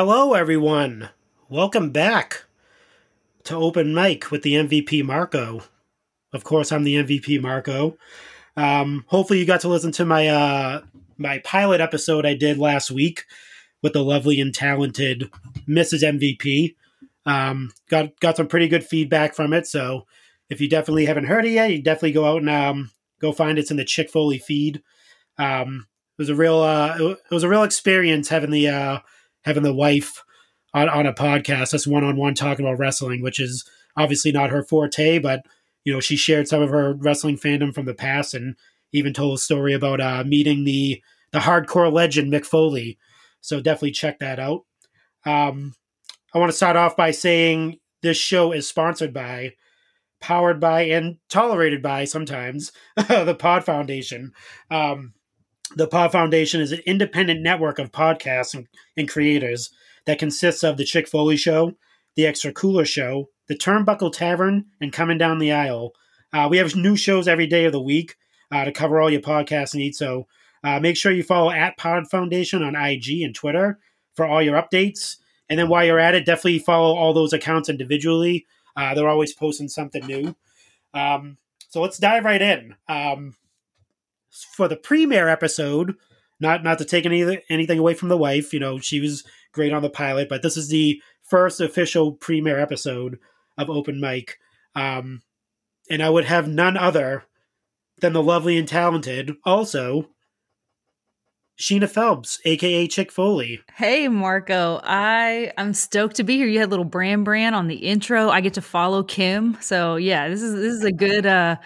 Hello, everyone. Welcome back to Open Mic with the MVP Marco. Of course, I'm the MVP Marco. Um, hopefully, you got to listen to my uh, my pilot episode I did last week with the lovely and talented Mrs. MVP. Um, got got some pretty good feedback from it. So, if you definitely haven't heard it yet, you definitely go out and um, go find it. It's in the Chick Foley feed. Um, it was a real uh, it was a real experience having the uh, having the wife on, on a podcast, us one on one talking about wrestling, which is obviously not her forte, but you know she shared some of her wrestling fandom from the past and even told a story about uh, meeting the the hardcore legend Mick Foley. So definitely check that out. Um, I want to start off by saying this show is sponsored by, powered by, and tolerated by sometimes the Pod Foundation. Um, the Pod Foundation is an independent network of podcasts and, and creators that consists of The Chick Foley Show, The Extra Cooler Show, The Turnbuckle Tavern, and Coming Down the Aisle. Uh, we have new shows every day of the week uh, to cover all your podcast needs. So uh, make sure you follow at Pod Foundation on IG and Twitter for all your updates. And then while you're at it, definitely follow all those accounts individually. Uh, they're always posting something new. Um, so let's dive right in. Um, for the premiere episode, not not to take any, anything away from the wife, you know, she was great on the pilot, but this is the first official premiere episode of Open Mic. Um, and I would have none other than the lovely and talented, also Sheena Phelps, aka Chick Foley. Hey Marco, I I'm stoked to be here. You had little Bran Bran on the intro. I get to follow Kim, so yeah, this is this is a good uh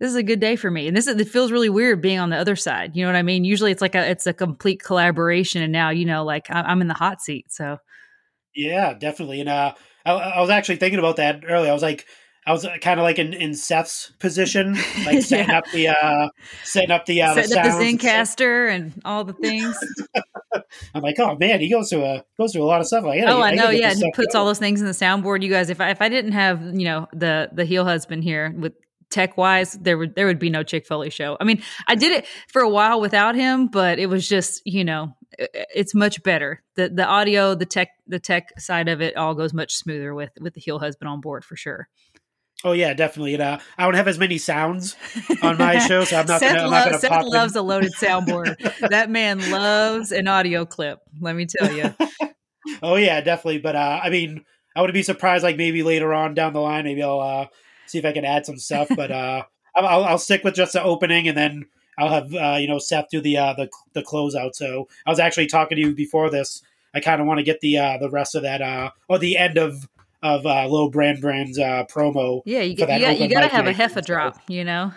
this is a good day for me. And this is, it feels really weird being on the other side. You know what I mean? Usually it's like a it's a complete collaboration, and now you know like I'm in the hot seat. So yeah, definitely. And uh, I, I was actually thinking about that earlier. I was like, I was kind of like in, in Seth's position, like setting yeah. up the uh, setting up the uh, setting the, up the Zencastr and, and all the things. I'm like, oh man, he goes through a goes through a lot of stuff. Like, oh, I, I know, yeah. And he puts all those things in the soundboard. You guys, if I, if I didn't have you know the the heel husband here with tech wise, there would there would be no Chick Foley show. I mean, I did it for a while without him, but it was just you know it's much better. the The audio, the tech, the tech side of it all goes much smoother with with the heel husband on board for sure. Oh yeah, definitely. And uh, I don't have as many sounds on my show, so I'm not. Seth, gonna, lo- gonna Seth loves in. a loaded soundboard. that man loves an audio clip. Let me tell you. oh yeah, definitely. But uh, I mean, I would be surprised. Like maybe later on down the line, maybe I'll uh, see if I can add some stuff. But uh, I'll, I'll stick with just the opening, and then I'll have uh, you know Seth do the uh, the the closeout. So I was actually talking to you before this. I kind of want to get the uh, the rest of that uh, or the end of of uh, Lil Brand Brand's uh, promo. Yeah, you, you, got, you gotta have a heffa drop, you know.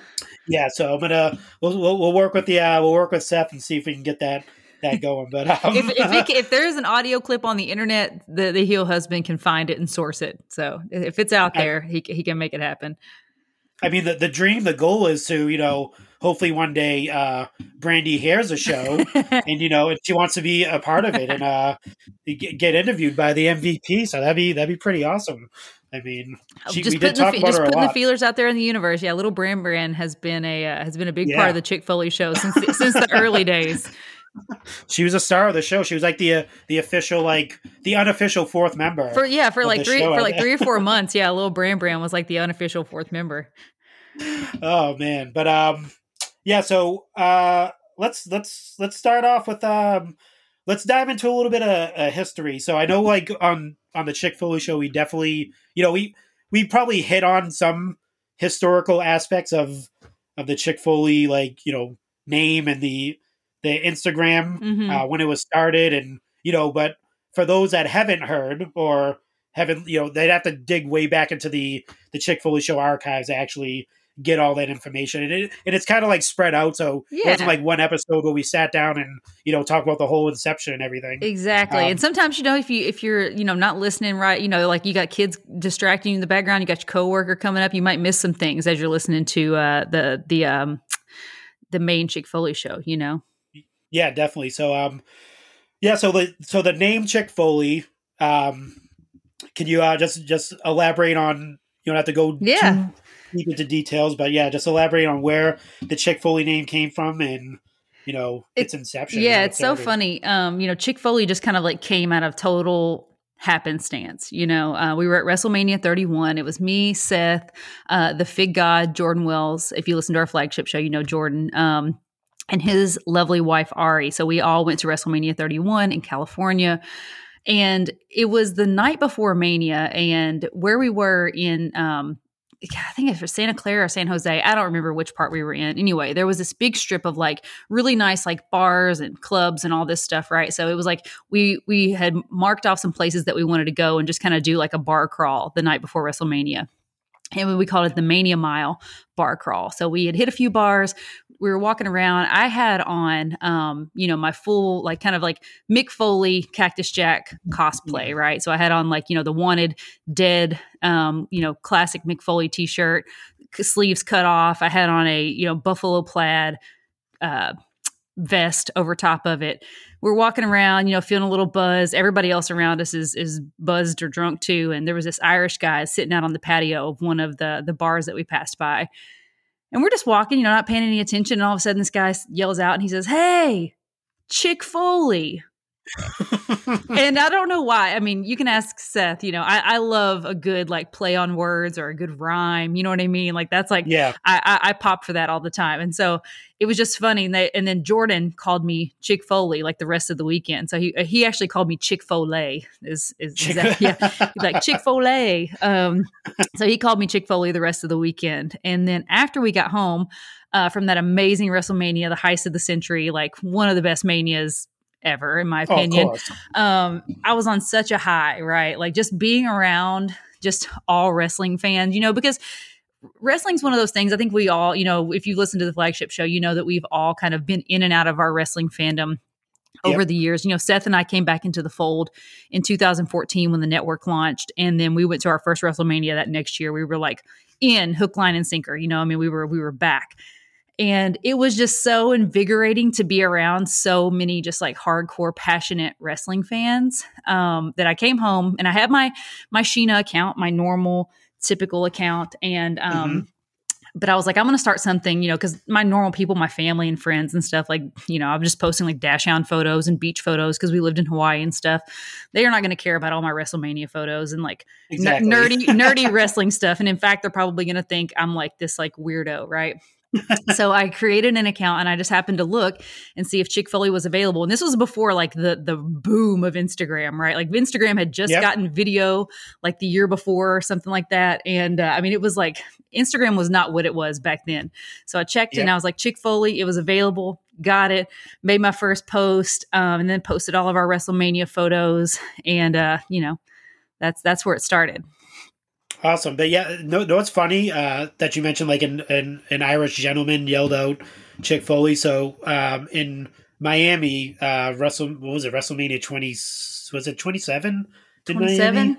Yeah, so I'm gonna we'll, we'll, we'll work with the uh, we'll work with Seth and see if we can get that that going. But um, if if, it, if, there's an audio clip on the internet, the the heel husband can find it and source it. So if it's out there, I, he he can make it happen. I mean, the the dream, the goal is to you know hopefully one day uh, Brandy hears a show and you know if she wants to be a part of it and uh, get interviewed by the MVP. So that'd be that'd be pretty awesome. I mean, oh, she, just putting, the, just putting the feelers out there in the universe. Yeah, little Bran Bran has been a uh, has been a big yeah. part of the Chick Foley show since the, since the early days. She was a star of the show. She was like the uh, the official, like the unofficial fourth member. For yeah, for like three for like three or four months. Yeah, little Bran Bran was like the unofficial fourth member. Oh man, but um, yeah. So uh, let's let's let's start off with um, let's dive into a little bit of uh, history. So I know like on on the Chick Foley show, we definitely you know we we probably hit on some historical aspects of of the Chick Foley like you know name and the the Instagram mm-hmm. uh, when it was started, and you know, but for those that haven't heard or haven't, you know, they'd have to dig way back into the the Chick Foley Show archives to actually get all that information, and it and it's kind of like spread out. So yeah. it wasn't like one episode where we sat down and you know talk about the whole inception and everything. Exactly, um, and sometimes you know if you if you're you know not listening right, you know, like you got kids distracting you in the background, you got your coworker coming up, you might miss some things as you're listening to uh, the the um the main Chick Foley show. You know. Yeah, definitely. So, um, yeah. So the so the name Chick Foley. Um, can you uh, just just elaborate on? You don't have to go yeah. deep into details, but yeah, just elaborate on where the Chick Foley name came from and you know its inception. Yeah, it's so funny. Um, you know, Chick Foley just kind of like came out of total happenstance. You know, uh, we were at WrestleMania 31. It was me, Seth, uh, the Fig God, Jordan Wells. If you listen to our flagship show, you know Jordan. Um, and his lovely wife Ari. So we all went to WrestleMania 31 in California. And it was the night before Mania, and where we were in um, I think it was Santa Clara or San Jose. I don't remember which part we were in. Anyway, there was this big strip of like really nice like bars and clubs and all this stuff, right? So it was like we we had marked off some places that we wanted to go and just kind of do like a bar crawl the night before WrestleMania and we called it the Mania Mile bar crawl. So we had hit a few bars. We were walking around. I had on, um, you know, my full like kind of like Mick Foley Cactus Jack cosplay, right? So I had on like you know the wanted dead, um, you know, classic Mick Foley T-shirt, sleeves cut off. I had on a you know buffalo plaid uh, vest over top of it. We're walking around, you know, feeling a little buzz. Everybody else around us is is buzzed or drunk too. And there was this Irish guy sitting out on the patio of one of the the bars that we passed by. And we're just walking, you know, not paying any attention. And all of a sudden this guy yells out and he says, Hey, Chick Foley and I don't know why. I mean, you can ask Seth. You know, I, I, love a good like play on words or a good rhyme. You know what I mean? Like that's like yeah. I, I, I pop for that all the time. And so it was just funny. And, they, and then Jordan called me Chick Foley like the rest of the weekend. So he he actually called me Chick Foley. Is is, is that, yeah? He's like Chick Foley. Um, so he called me Chick Foley the rest of the weekend. And then after we got home. Uh, from that amazing WrestleMania, the heist of the century, like one of the best manias ever, in my oh, opinion. Oh, um, I was on such a high, right? Like just being around just all wrestling fans, you know, because wrestling's one of those things. I think we all, you know, if you listen to the flagship show, you know that we've all kind of been in and out of our wrestling fandom over yep. the years. You know, Seth and I came back into the fold in 2014 when the network launched, and then we went to our first WrestleMania that next year. We were like in hook, line, and sinker. You know, I mean, we were we were back and it was just so invigorating to be around so many just like hardcore passionate wrestling fans um, that i came home and i had my my sheena account my normal typical account and um, mm-hmm. but i was like i'm gonna start something you know because my normal people my family and friends and stuff like you know i'm just posting like dachshund photos and beach photos because we lived in hawaii and stuff they are not going to care about all my wrestlemania photos and like exactly. n- nerdy nerdy wrestling stuff and in fact they're probably going to think i'm like this like weirdo right so I created an account and I just happened to look and see if Chick Foley was available. And this was before like the the boom of Instagram, right? Like Instagram had just yep. gotten video like the year before or something like that. And uh, I mean, it was like Instagram was not what it was back then. So I checked yep. and I was like Chick Foley, it was available. Got it. Made my first post, um, and then posted all of our WrestleMania photos. And uh, you know, that's that's where it started. Awesome, but yeah, no, no, it's funny uh, that you mentioned like an, an, an Irish gentleman yelled out Chick Foley. So um, in Miami, uh, Wrestle what was it? WrestleMania twenty was it twenty seven? Twenty seven,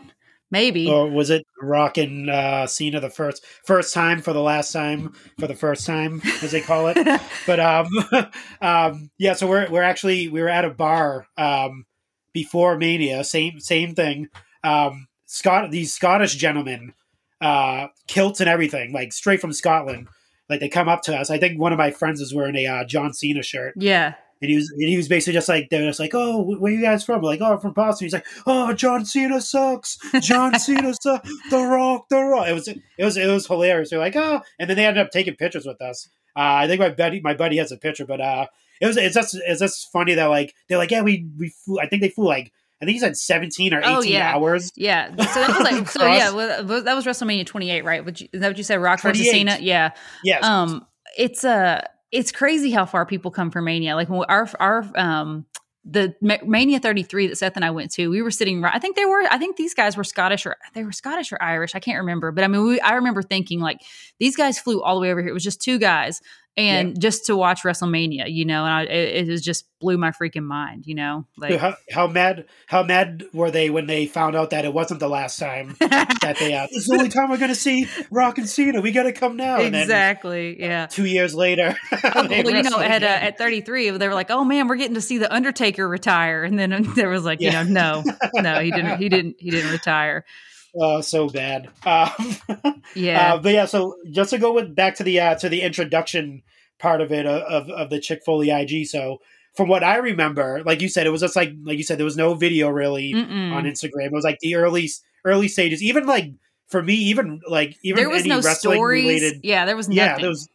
maybe, or was it Rock and uh, Cena the first first time for the last time for the first time as they call it? but um, um, yeah, so we're we're actually we were at a bar um, before Mania, same same thing. Um, Scott these Scottish gentlemen, uh, kilts and everything, like straight from Scotland. Like they come up to us. I think one of my friends was wearing a uh, John Cena shirt. Yeah. And he was and he was basically just like they were just like, oh, where you guys from? Like, oh, I'm from Boston. He's like, oh, John Cena sucks. John Cena sucks. The Rock, The Rock. It was it was it was hilarious. They're like, oh, and then they ended up taking pictures with us. Uh, I think my buddy my buddy has a picture, but uh, it was it's just it's just funny that like they're like, yeah, we we flew. I think they flew like I think he said 17 or 18 oh, yeah. hours. Yeah. So that was like, so yeah, well, that was WrestleMania 28, right? Would you, is that what you said? Rock versus Cena? Yeah. Yes. Um, it's uh, it's crazy how far people come from Mania. Like our, our, um, the Mania 33 that Seth and I went to, we were sitting right. I think they were, I think these guys were Scottish or they were Scottish or Irish. I can't remember. But I mean, we, I remember thinking like these guys flew all the way over here. It was just two guys and yep. just to watch WrestleMania, you know, and I, it, it just blew my freaking mind, you know. Like how, how, mad, how mad were they when they found out that it wasn't the last time that they? Uh, this is the only time we're going to see Rock and Cena. We got to come now. Exactly. Then, yeah. two years later, well, you know, at uh, at thirty three, they were like, "Oh man, we're getting to see the Undertaker retire," and then there was like, yeah. you know, no, no, he didn't, he didn't, he didn't retire. Uh, so bad. Um, yeah, uh, but yeah. So just to go with back to the uh, to the introduction part of it uh, of of the Chick Foley IG. So from what I remember, like you said, it was just like like you said, there was no video really Mm-mm. on Instagram. It was like the early early stages. Even like for me, even like even there was any no wrestling stories. related. yeah, there was nothing. Yeah, there was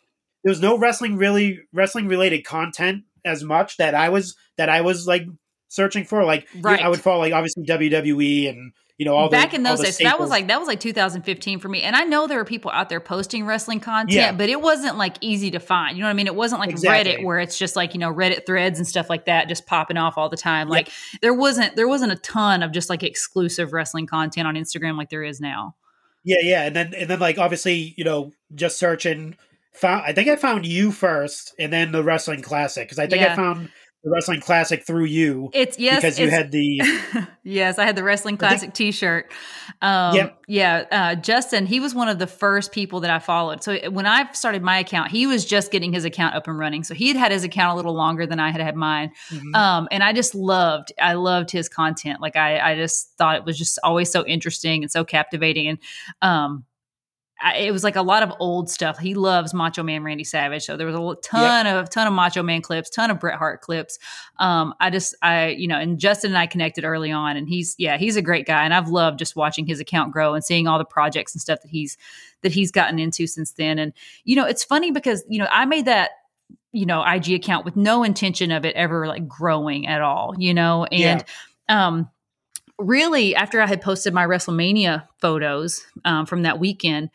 there was no wrestling really wrestling related content as much that I was that I was like searching for. Like Right. I would follow like obviously WWE and you know all back the, in those days. That was like that was like 2015 for me. And I know there were people out there posting wrestling content, Yeah. but it wasn't like easy to find. You know what I mean? It wasn't like Exactly. Reddit where it's just like you know Reddit threads and stuff like that just popping off all the time. Like there wasn't there wasn't a ton of just like exclusive wrestling content on Instagram like there is now. Yeah, yeah, and then and then like obviously you know just searching found I think I found you first and then the wrestling classic because I think Yeah. I found the wrestling classic through you It's yes, because you had the yes, I had the wrestling think- classic T-shirt. Um, Yep. Yeah, uh, Justin, he was one of the first people that I followed. So when I started my account, he was just getting his account up and running. So he had had his account a little longer than I had had mine. Mhm. Um, and I just loved, I loved his content. Like I, I just thought it was just always so interesting and so captivating. And um, I, it was like a lot of old stuff. He loves Macho Man Randy Savage, so there was a ton of ton of Macho Man clips, ton of Bret Hart clips. Um, I just, I, you know, and Justin and I connected early on, and he's, yeah, he's a great guy, and I've loved just watching his account grow and seeing all the projects and stuff that he's that he's gotten into since then. And you know, it's funny because you know I made that you know IG account with no intention of it ever like growing at all, you know, and um really after I had posted my WrestleMania photos um, from that weekend,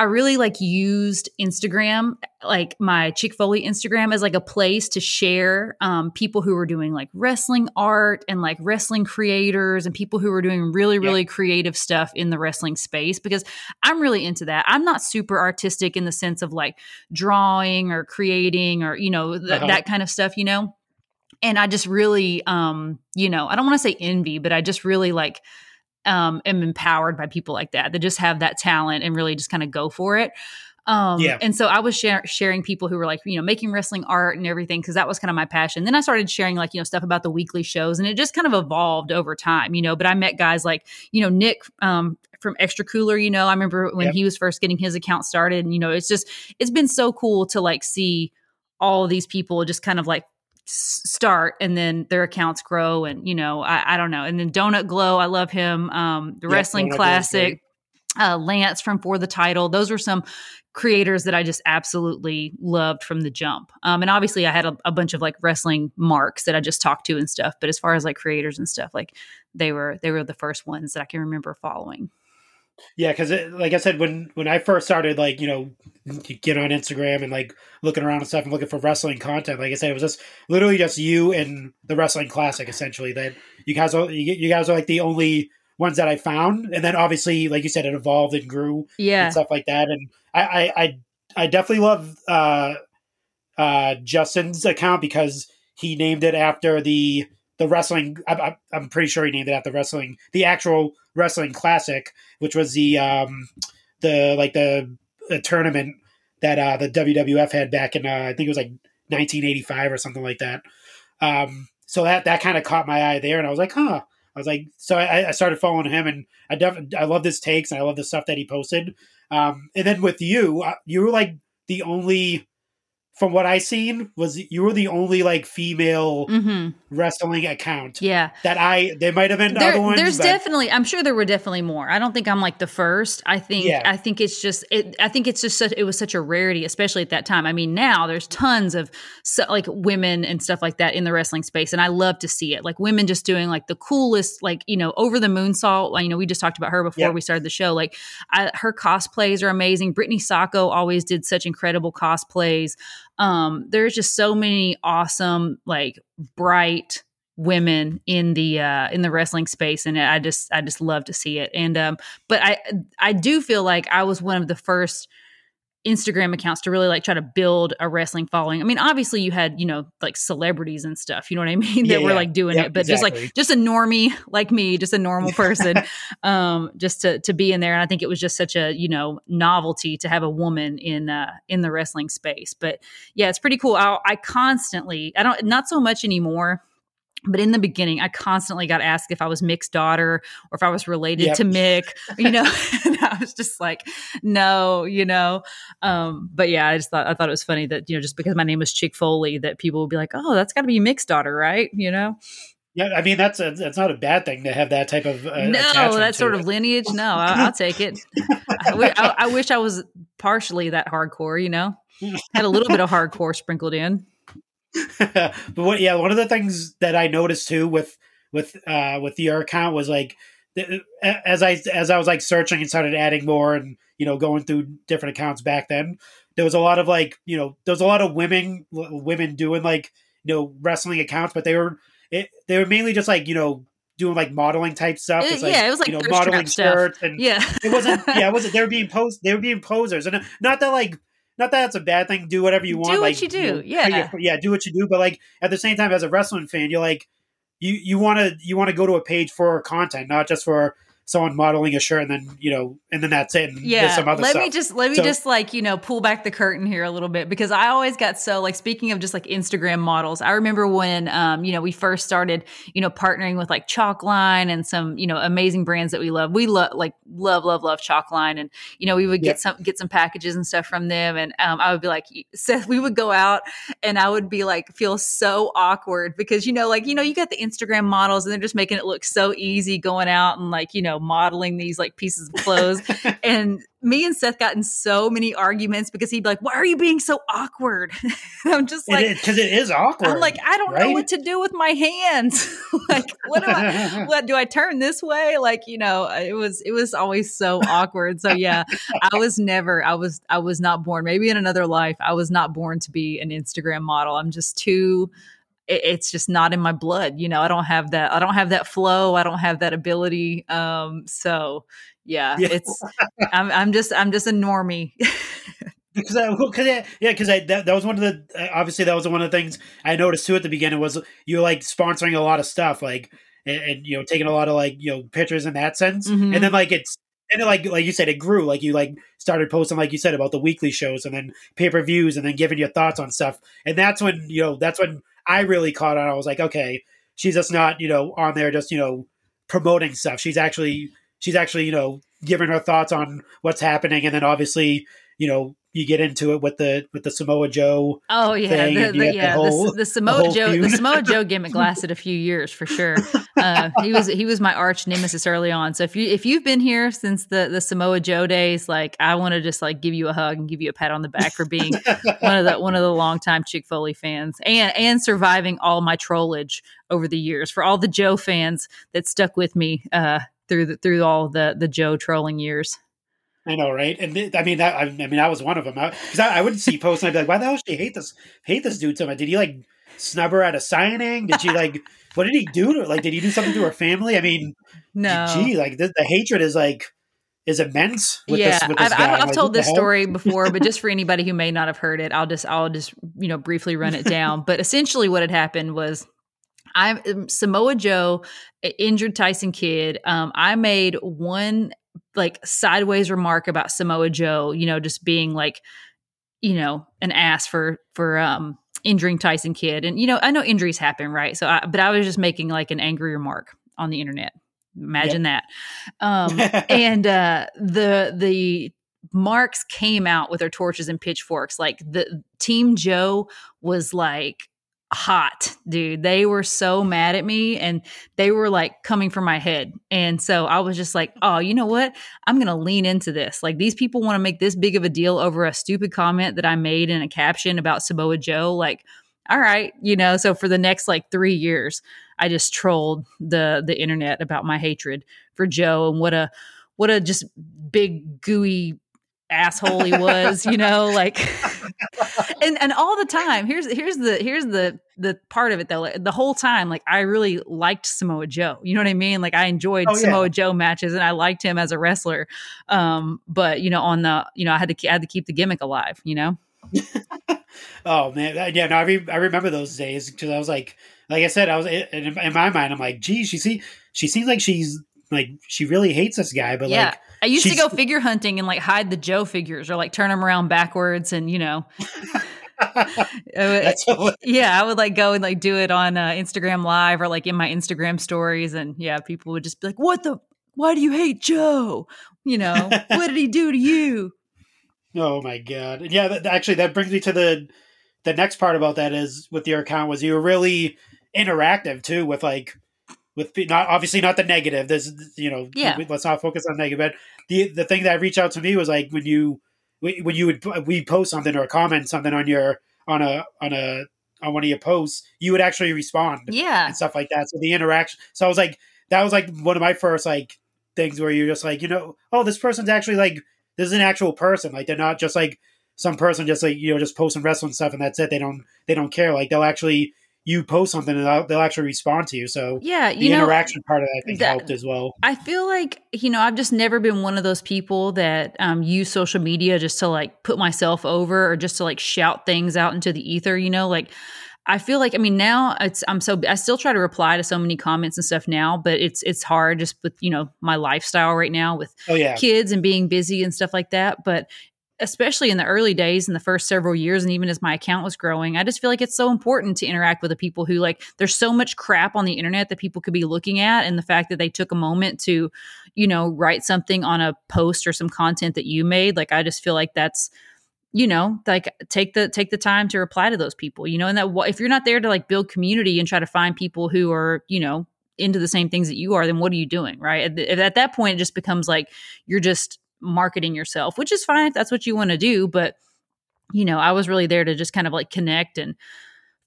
I really like used Instagram, like my Chick Foley Instagram, as like a place to share um, people who were doing like wrestling art and like wrestling creators and people who were doing really, Yeah. really creative stuff in the wrestling space because I'm really into that. I'm not super artistic in the sense of like drawing or creating or, you know, th- Uh-huh. that kind of stuff, you know? And I just really, um, you know, I don't want to say envy, but I just really like um, am empowered by people like that that just have that talent and really just kind of go for it. Um, Yeah. And so I was share- sharing people who were like, you know, making wrestling art and everything because that was kind of my passion. Then I started sharing like, you know, stuff about the weekly shows and it just kind of evolved over time, you know. But I met guys like, you know, Nick um, from Extra Cooler, you know, I remember when Yep. he was first getting his account started. And, you know, it's just, it's been so cool to like see all of these people just kind of like start and then their accounts grow and you know I, I don't know. And then donut glow i love him um the wrestling classic uh lance from for the title. Those were some creators that i just absolutely loved from the jump. Um and obviously i had a, a bunch of like wrestling marks that i just talked to and stuff but as far as like creators and stuff like they were they were the first ones that i can remember following Yeah, because like I said, when when I first started, like you know, you get on Instagram and like looking around and stuff and looking for wrestling content. Like I said, it was just literally just you and the wrestling classic. Essentially, that you guys are you, you guys are like the only ones that I found. And then obviously, like you said, it evolved and grew yeah and stuff like that. And I I I, I definitely love uh, uh, Justin's account because he named it after the the wrestling. I, I'm pretty sure he named it after wrestling, the actual wrestling classic, which was the um the like the, the tournament that uh the WWF had back in uh, I think it was like 1985 or something like that. Um, so that that kind of caught my eye there, and I was like, huh. I was like, so I, I started following him, and I definitely I love his takes, and I love the stuff that he posted. Um, and then with you, uh, you were like the only, from what I seen, was you were the only like female hmm wrestling account. Yeah. That I. There might have been There- other ones. there's but- definitely i'm sure there were definitely more. I don't think i'm like the first. I think Yeah. i think it's just it, i think it's just such, it was such a rarity especially at that time. I mean now there's tons of so, like women and stuff like that in the wrestling space and i love to see it. Like women just doing like the coolest like you know over the moonsault like, you know we just talked about her before we started the show. Like I, her cosplays are amazing. Brittany sacco always did such incredible cosplays um there's just so many awesome like bright women in the uh in the wrestling space and i just i just love to see it. And um but i i do feel like i was one of the first instagram accounts to really like try to build a wrestling following. I mean obviously you had you know like celebrities and stuff you know what i mean that Yeah, were yeah. like doing Yep, it but just like just a normie like me just a normal person um just to to be in there and i think it was just such a you know novelty to have a woman in uh in the wrestling space but yeah it's pretty cool. I, I constantly i don't not so much anymore but in the beginning, I constantly got asked if I was Mick's daughter or if I was related Yep. to Mick, you know. and I was just like, no, you know. Um, but yeah, I just thought I thought it was funny that you know just because my name was Chick Foley, that people would be like, oh, that's got to be Mick's daughter, right? You know. Yeah, I mean that's a, that's not a bad thing to have that type of uh, no, that sort it. of lineage. No, I, I'll take it. I, I- I wish I was partially that hardcore, you know. Had a little bit of hardcore sprinkled in. but what, yeah, one of the things that I noticed too with with uh with your account was like as I as I was like searching and started adding more and you know going through different accounts back then, there was a lot of like you know there was a lot of women women doing like you know wrestling accounts, but they were it, they were mainly just like you know doing like modeling type stuff. It- like, yeah, it was like you know modeling stuff. skirts and Yeah, it wasn't yeah it wasn't they were being pos they were being posers and not that like not that it's a bad thing do whatever you want. Do what like you do, know, yeah. yeah do what you do but like at the same time as a wrestling fan you're like you you want to you want to go to a page for content not just for someone modeling a shirt and then you know and then that's it and yeah some other let stuff me just let me So- just like you know pull back the curtain here a little bit because i always got so like speaking of just like instagram models i remember when um you know we first started you know partnering with like chalkline and some you know amazing brands that we love we love like love love love chalkline and you know we would get Yep. some get some packages and stuff from them and um i would be like seth we would go out and i would be like feel so awkward because you know like you know you got the instagram models and they're just making it look so easy going out and like you know modeling these like pieces of clothes and me and Seth got in so many arguments because he'd be like, "Why are you being so awkward?" I'm just like, because it is awkward I'm like, I don't know what to do with my hands. like, what do I? What do I turn this way? Like, you know, it was it was always so awkward. So yeah, I was never, I was I was not born. Maybe in another life, I was not born to be an Instagram model. I'm just too. It- It's just not in my blood, you know. I don't have that. I don't have that flow. I don't have that ability. Um, so yeah, Yeah. it's. I'm. I'm just. I'm just a normie. because I, cause I, yeah, because I that, that was one of the uh, obviously that was one of the things I noticed too at the beginning was you were like sponsoring a lot of stuff like and, and you know taking a lot of like you know pictures in that sense, Mhm. and then like it's and then like like you said it grew like you like started posting like you said about the weekly shows and then pay per views and then giving your thoughts on stuff, and that's when you know that's when I really caught on. I was like, okay, she's just not you know on there just you know promoting stuff. She's actually she's actually you know giving her thoughts on what's happening, and then obviously you know you get into it with the with the Samoa Joe. Oh yeah, the, the, have the yeah. whole- the, the Samoa whole Joe, the. Samoa Joe gimmick lasted a few years for sure. Uh, he was he was my arch nemesis early on. So if you if you've been here since the the Samoa Joe days, like I want to just like give you a hug and give you a pat on the back for being one of the one of the longtime Chick Foley fans and and surviving all my trollage over the years. For all the Joe fans that stuck with me uh, through the, through all the the Joe trolling years. I know, right? And th- I mean, that, I, I mean, I was one of them because I, I, would see posts and I'd be like, "Why the hell she hate this hate this dude so much? Did he like snub her at a signing? Did she like what did he do to her? Like, did he do something to her family? I mean, No, gee, like the, the hatred is like is immense. With yeah, this, with this I've, guy. I've, I've like, told this hell? story before, but just for anybody who may not have heard it, I'll just I'll just you know briefly run it down. but essentially, what had happened was. I'm um, Samoa Joe injured Tyson Kidd. Um, I made one like sideways remark about Samoa Joe, you know, just being like, you know, an ass for for um injuring Tyson Kidd. And you know, I know injuries happen, right? So I but I was just making like an angry remark on the internet. Imagine that. Um and uh the the marks came out with their torches and pitchforks. Like the team Joe was like hot, dude. They were so mad at me and they were like coming for my head. And so I was just like, oh, you know what? I'm going to lean into this. Like these people want to make this big of a deal over a stupid comment that I made in a caption about Samoa Joe. Like, all right, you know, so for the next like 3 years, I just trolled the the internet about my hatred for Joe and what a what a just big gooey asshole he was, you know, like and and all the time. Here's here's the here's the the part of it though. Like, the whole time, like I really liked Samoa Joe. You know what I mean? Like I enjoyed Oh, yeah. Samoa Joe matches and I liked him as a wrestler. Um, but you know, on the you know, I had to I had to keep the gimmick alive. You know? Oh man, yeah, no, I, re- I remember those days because I was like, like I said, I was in, in my mind, I'm like, gee, she see, she seems like she's like she really hates this guy, but yeah. like, I used to go figure hunting and like hide the Joe figures or like turn them around backwards and you know hilarious. yeah, I would like go and like do it on uh, Instagram Live or like in my Instagram stories, and yeah, people would just be like, "What the? Why do you hate Joe? You know, what did he do to you?" Oh my god! Yeah, that, actually, that brings me to the the next part about that is with your account was you were really interactive too with like with not obviously not the negative. There's you know Yeah. let's not focus on negative. But the the thing that reached out to me was like when you when you would we post something or comment something on your on a on a on one of your posts, you would actually respond Yeah, and stuff like that. So the interaction. So I was like, that was like one of my first like things where you're just like, you know, oh, this person's actually like this is an actual person. Like they're not just like some person just like you know just posting wrestling stuff and that's it. They don't they don't care. Like they'll actually you post something and they'll, they'll actually respond to you. So yeah. the know, interaction part of that I think that- helped as well. I feel like, you know, I've just never been one of those people that um, use social media just to like put myself over or just to like shout things out into the ether, you know, like I feel like I mean now it's I'm so I still try to reply to so many comments and stuff now, but it's it's hard just with, you know, my lifestyle right now with Oh yeah, kids and being busy and stuff like that. But especially in the early days in the first several years and even as my account was growing i just feel like it's so important to interact with the people who like there's so much crap on the internet that people could be looking at and the fact that they took a moment to you know write something on a post or some content that you made like i just feel like that's you know like take the take the time to reply to those people you know and that if you're not there to like build community and try to find people who are you know into the same things that you are then what are you doing right? At, at that point it just becomes like you're just marketing yourself which is fine if that's what you want to do but you know i was really there to just kind of like connect and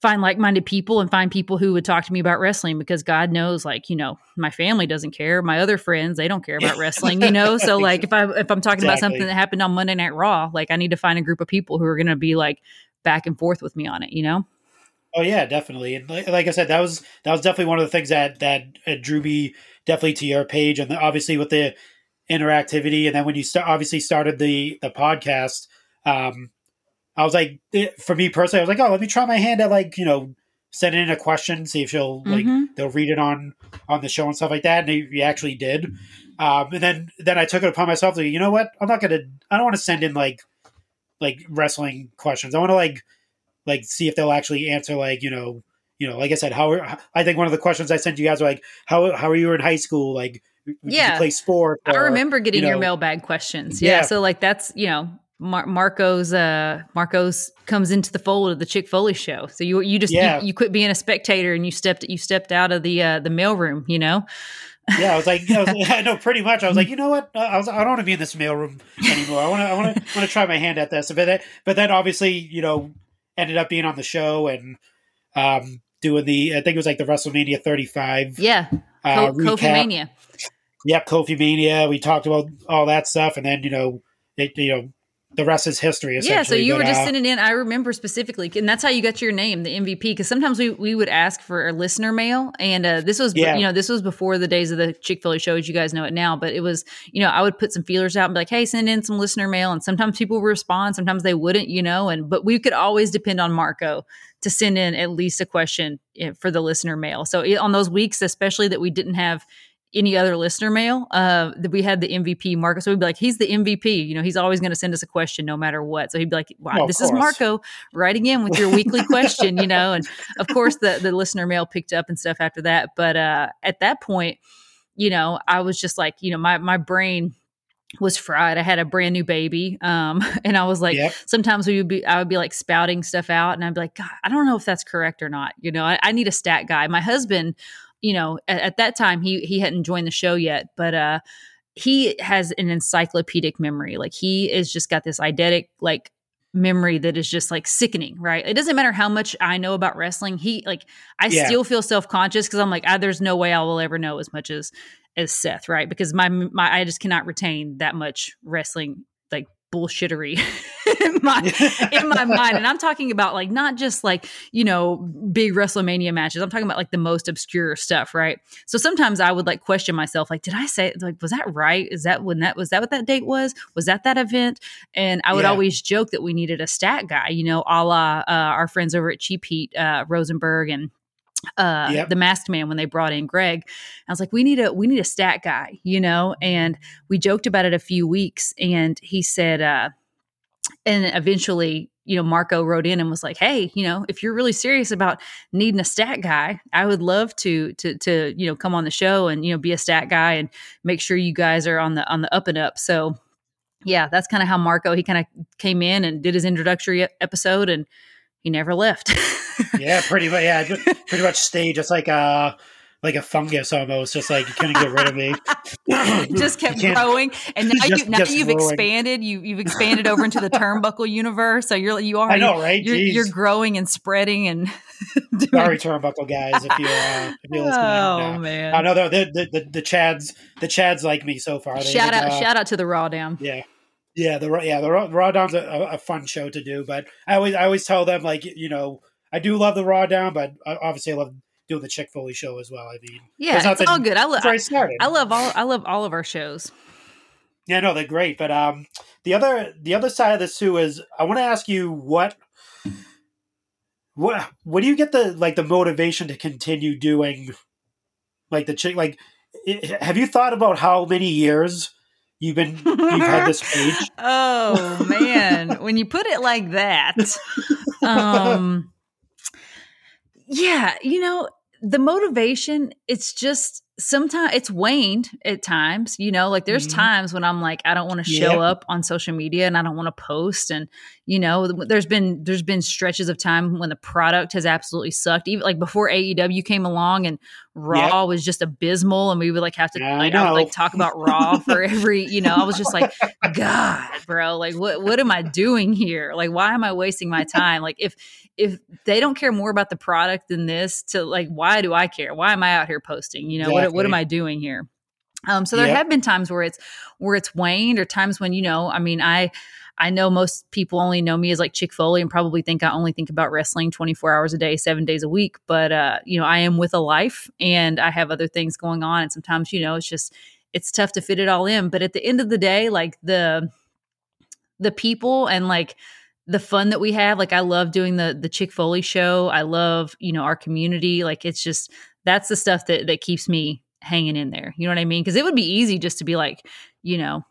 find like-minded people and find people who would talk to me about wrestling because god knows like you know my family doesn't care my other friends they don't care about wrestling you know so like if i if i'm talking about something that happened on monday night raw like i need to find a group of people who are going to be like back and forth with me on it you know Oh yeah, definitely. And like, like I said, that was that was definitely one of the things that that uh, drew me definitely to your page, and obviously with the interactivity, and then when you start obviously started the the podcast, um, I was like, it, for me personally, I was like, oh, let me try my hand at like you know sending in a question, see if she'll like Mhm. they'll read it on on the show and stuff like that, and he, he actually did. Um, and then then I took it upon myself to you know what, I'm not gonna, I don't want to send in like like wrestling questions. I want to like like see if they'll actually answer like you know you know like i said how are, i think one of the questions i sent you guys were like how how are you in high school like Yeah. you play sport I remember getting you your mailbag questions. Yeah. Yeah. So like that's you know Mar- Marco's uh Marco's comes into the fold of the Chick Foley show. So you you just Yeah. you, you quit being a spectator and you stepped you stepped out of the uh the mailroom. You know. yeah i was like I, was, I know pretty much i was like you know what Uh, i was i don't want to be in this mailroom anymore i want to i want to want to try my hand at this but then, but then obviously you know ended up being on the show and um doing the i think it was like the wrestlemania 35 Yeah. Uh, Co- Kofi. Mania. Yep, Kofi Mania. We talked about all that stuff, and then you know, it, you know, the rest is history. Yeah, so you But, were just uh, sending in. I remember specifically, and that's how you got your name, the MVP. Because sometimes we, we would ask for a listener mail, and uh, this was Yeah. you know this was before the days of the Chick Foley show, as you guys know it now. But it was you know I would put some feelers out and be like, hey, send in some listener mail, and sometimes people would respond, sometimes they wouldn't, you know. And but we could always depend on Marco to send in at least a question eh, for the listener mail. So eh, on those weeks, especially that we didn't have any other listener mail uh that we had the mvp marco so we'd be like he's the mvp you know he's always going to send us a question no matter what. So he'd be like wow of this is marco. Writing in with your weekly question you know and of course the the listener mail picked up and stuff after that. But uh at that point you know i was just like you know my my brain was fried. I had a brand new baby um and i was like Yep. sometimes we would be i would be like spouting stuff out and i'd be like god i don't know if that's correct or not. You know i, I need a stat guy. My husband you know at, at that time he he hadn't joined the show yet but uh he has an encyclopedic memory. Like he is just got this eidetic like memory that is just like sickening right? It doesn't matter how much i know about wrestling he like i Yeah. still feel self-conscious because i'm like ah, there's no way i will ever know as much as as seth right because my my i just cannot retain that much wrestling like bullshittery in my in my mind. And I'm talking about like not just like, you know, big WrestleMania matches. I'm talking about like the most obscure stuff, right? So sometimes I would like question myself, like, did I say like was that right? Is that when that was that what that date was? Was that that event? And I would Yeah. always joke that we needed a stat guy, you know, a la uh, our friends over at Cheap Heat, uh, Rosenberg and uh Yep. the masked man when they brought in Greg. I was like, we need a we need a stat guy, you know? And we joked about it a few weeks and he said uh and eventually you know, Marco wrote in and was like, "Hey, you know, if you're really serious about needing a stat guy, I would love to to to you know come on the show and you know be a stat guy and make sure you guys are on the on the up and up." So, yeah, that's kind of how Marco he kind of came in and did his introductory episode and he never left. yeah, pretty much. Yeah, pretty much stayed just like uh like a fungus almost, just like you couldn't get rid of me. just kept growing, and now just, you now you've growing. expanded. You you've expanded over into the turnbuckle universe. So you're you are. I know, right? You're, you're growing and spreading and. Sorry, turnbuckle guys, if you uh, if you're listening. Oh man, I know the the, the Chads the Chads like me so far. They shout out uh, shout out to the Raw Down. Yeah. Yeah, the yeah the Raw, raw Down's a, a fun show to do, but I always I always tell them like you know I do love the Raw Down, but obviously I love doing the Chick Foley show as well. I mean, yeah, it's all good. I love. I, I love all. I love all of our shows. Yeah, no, they're great. But um, the other the other side of this too is I want to ask you what what what do you get the like the motivation to continue doing like the chick like it, have you thought about how many years you've been you've had this page? Oh man. When you put it like that um yeah you know the motivation it's just sometimes it's waned at times you know like there's mm-hmm. times when i'm like i don't want to show up on social media and i don't want to post and you know there's been there's been stretches of time when the product has absolutely sucked. Even like before aew came along and raw yep. was just abysmal and we would like have to yeah, like, I, would like talk about raw for every you know i was just like god bro like what what am i doing here like why am i wasting my time like if if they don't care more about the product than this to like why do i care why am i out here posting you know exactly. what, what am i doing here um, so there yep. have been times where it's where it's waned or times when you know i mean i i know most people only know me as like chick foley and probably think i only think about wrestling 24 hours a day seven days a week but uh you know i am with a life and i have other things going on and sometimes you know it's just it's tough to fit it all in but at the end of the day like the the people and like the fun that we have like i love doing the the chick foley show i love you know our community like it's just that's the stuff that that keeps me hanging in there you know what i mean? Because it would be easy just to be like you know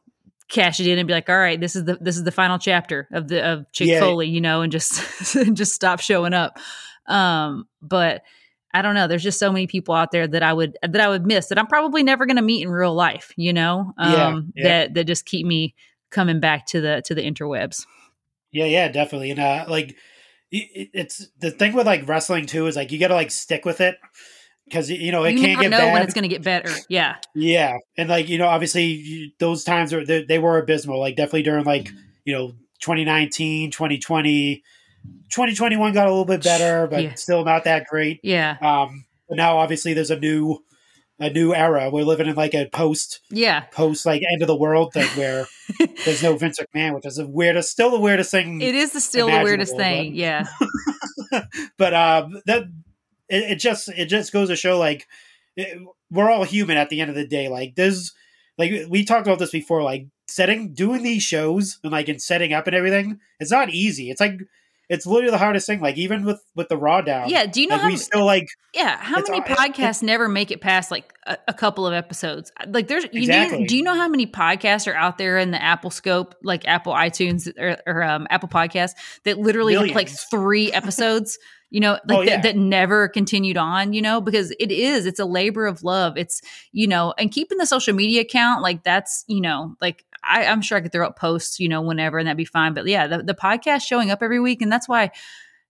cash it in and be like all right this is the this is the final chapter of the of chick yeah. foley you know and just and just stop showing up um but i don't know there's just so many people out there that i would that i would miss that i'm probably never going to meet in real life you know um yeah, yeah. that that just keep me coming back to the to the interwebs yeah, yeah, definitely. And uh, like, it's the thing with like wrestling too is like you got to like stick with it because you know it you can't get know bad. when it's going to get better. Yeah, yeah, and like you know, obviously those times are they, they were abysmal. Like definitely during like you know 2019, 2020. 2021 got a little bit better, but yeah. still not that great. Yeah. Um, but now obviously there's a new a new era. We're living in like a post, yeah, post like end of the world thing where there's no Vince McMahon, which is the weirdest, still the weirdest thing. It is the still the weirdest thing, but, yeah. but um, that it, it, just it just goes to show like it, we're all human at the end of the day. Like there's like we talked about this before, like setting doing these shows and like in setting up and everything. It's not easy. It's like it's literally the hardest thing. Like even with with the raw down. Yeah. Do you know like, how we still like? Yeah. How many podcasts never make it past like a, a, couple of episodes? Like there's you exactly. do you know how many podcasts are out there in the Apple Scope, like Apple iTunes or, or um, Apple Podcasts that literally like three episodes. you know like oh, yeah. that, that never continued on you know because it is it's a labor of love it's you know and keeping the social media account like that's you know like I, am sure I could throw up posts, you know, whenever and that'd be fine. But yeah, the, the podcast showing up every week. And that's why,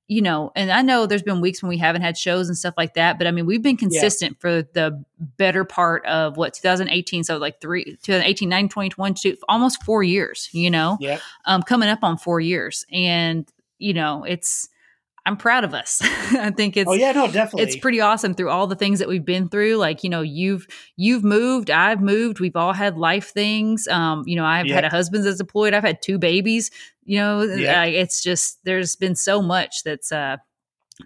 you know, and I know there's been weeks when we haven't had shows and stuff like that. But I mean, we've been consistent yeah. for the better part of what 2018. So like three, 2018, 9, 2021, almost four years, you know, yeah. um, coming up on four years. And, you know, it's, I'm proud of us. I think it's Oh yeah, no, definitely. It's pretty awesome through all the things that we've been through. Like, you know, you've you've moved, I've moved, we've all had life things. Um, you know, I've had a husband that's deployed, I've had two babies. You know, uh, it's just there's been so much that's uh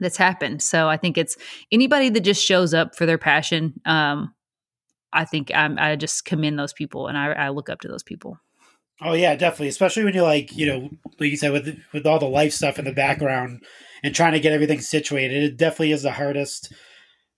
that's happened. So I think it's anybody that just shows up for their passion. Um, I think I'm, I just commend those people and I, I look up to those people. Oh yeah, definitely. Especially when you're like, you know, like you said, with with all the life stuff in the background and trying to get everything situated. It definitely is the hardest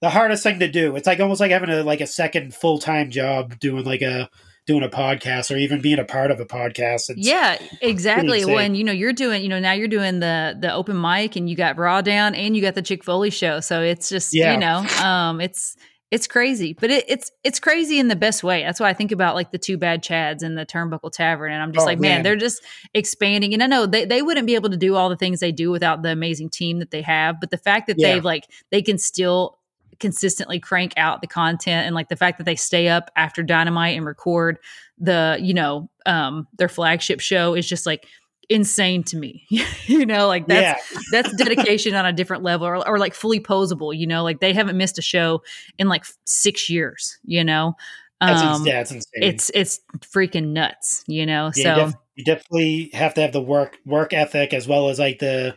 the hardest thing to do. It's like almost like having a like a second full time job doing like a doing a podcast or even being a part of a podcast. It's yeah, exactly. When you know you're doing, you know, now you're doing the the open mic, and you got Raw down, and you got the Chick Foley show. So it's just, Yeah. you know, um, it's it's crazy, but it, it's it's crazy in the best way. That's why I think about like the two bad Chads and the Turnbuckle Tavern, and I'm just Oh, like, man, man. they're just expanding. And I know they they wouldn't be able to do all the things they do without the amazing team that they have, but the fact that Yeah. they've like they can still consistently crank out the content and like the fact that they stay up after dynamite and record the you know um their flagship show is just like insane to me you know like that's yeah, that's dedication on a different level or, or like fully posable you know like they haven't missed a show in like six years you know? That's, um it's insane. it's it's freaking nuts you know? Yeah, so you, def- you definitely have to have the work work ethic as well as like the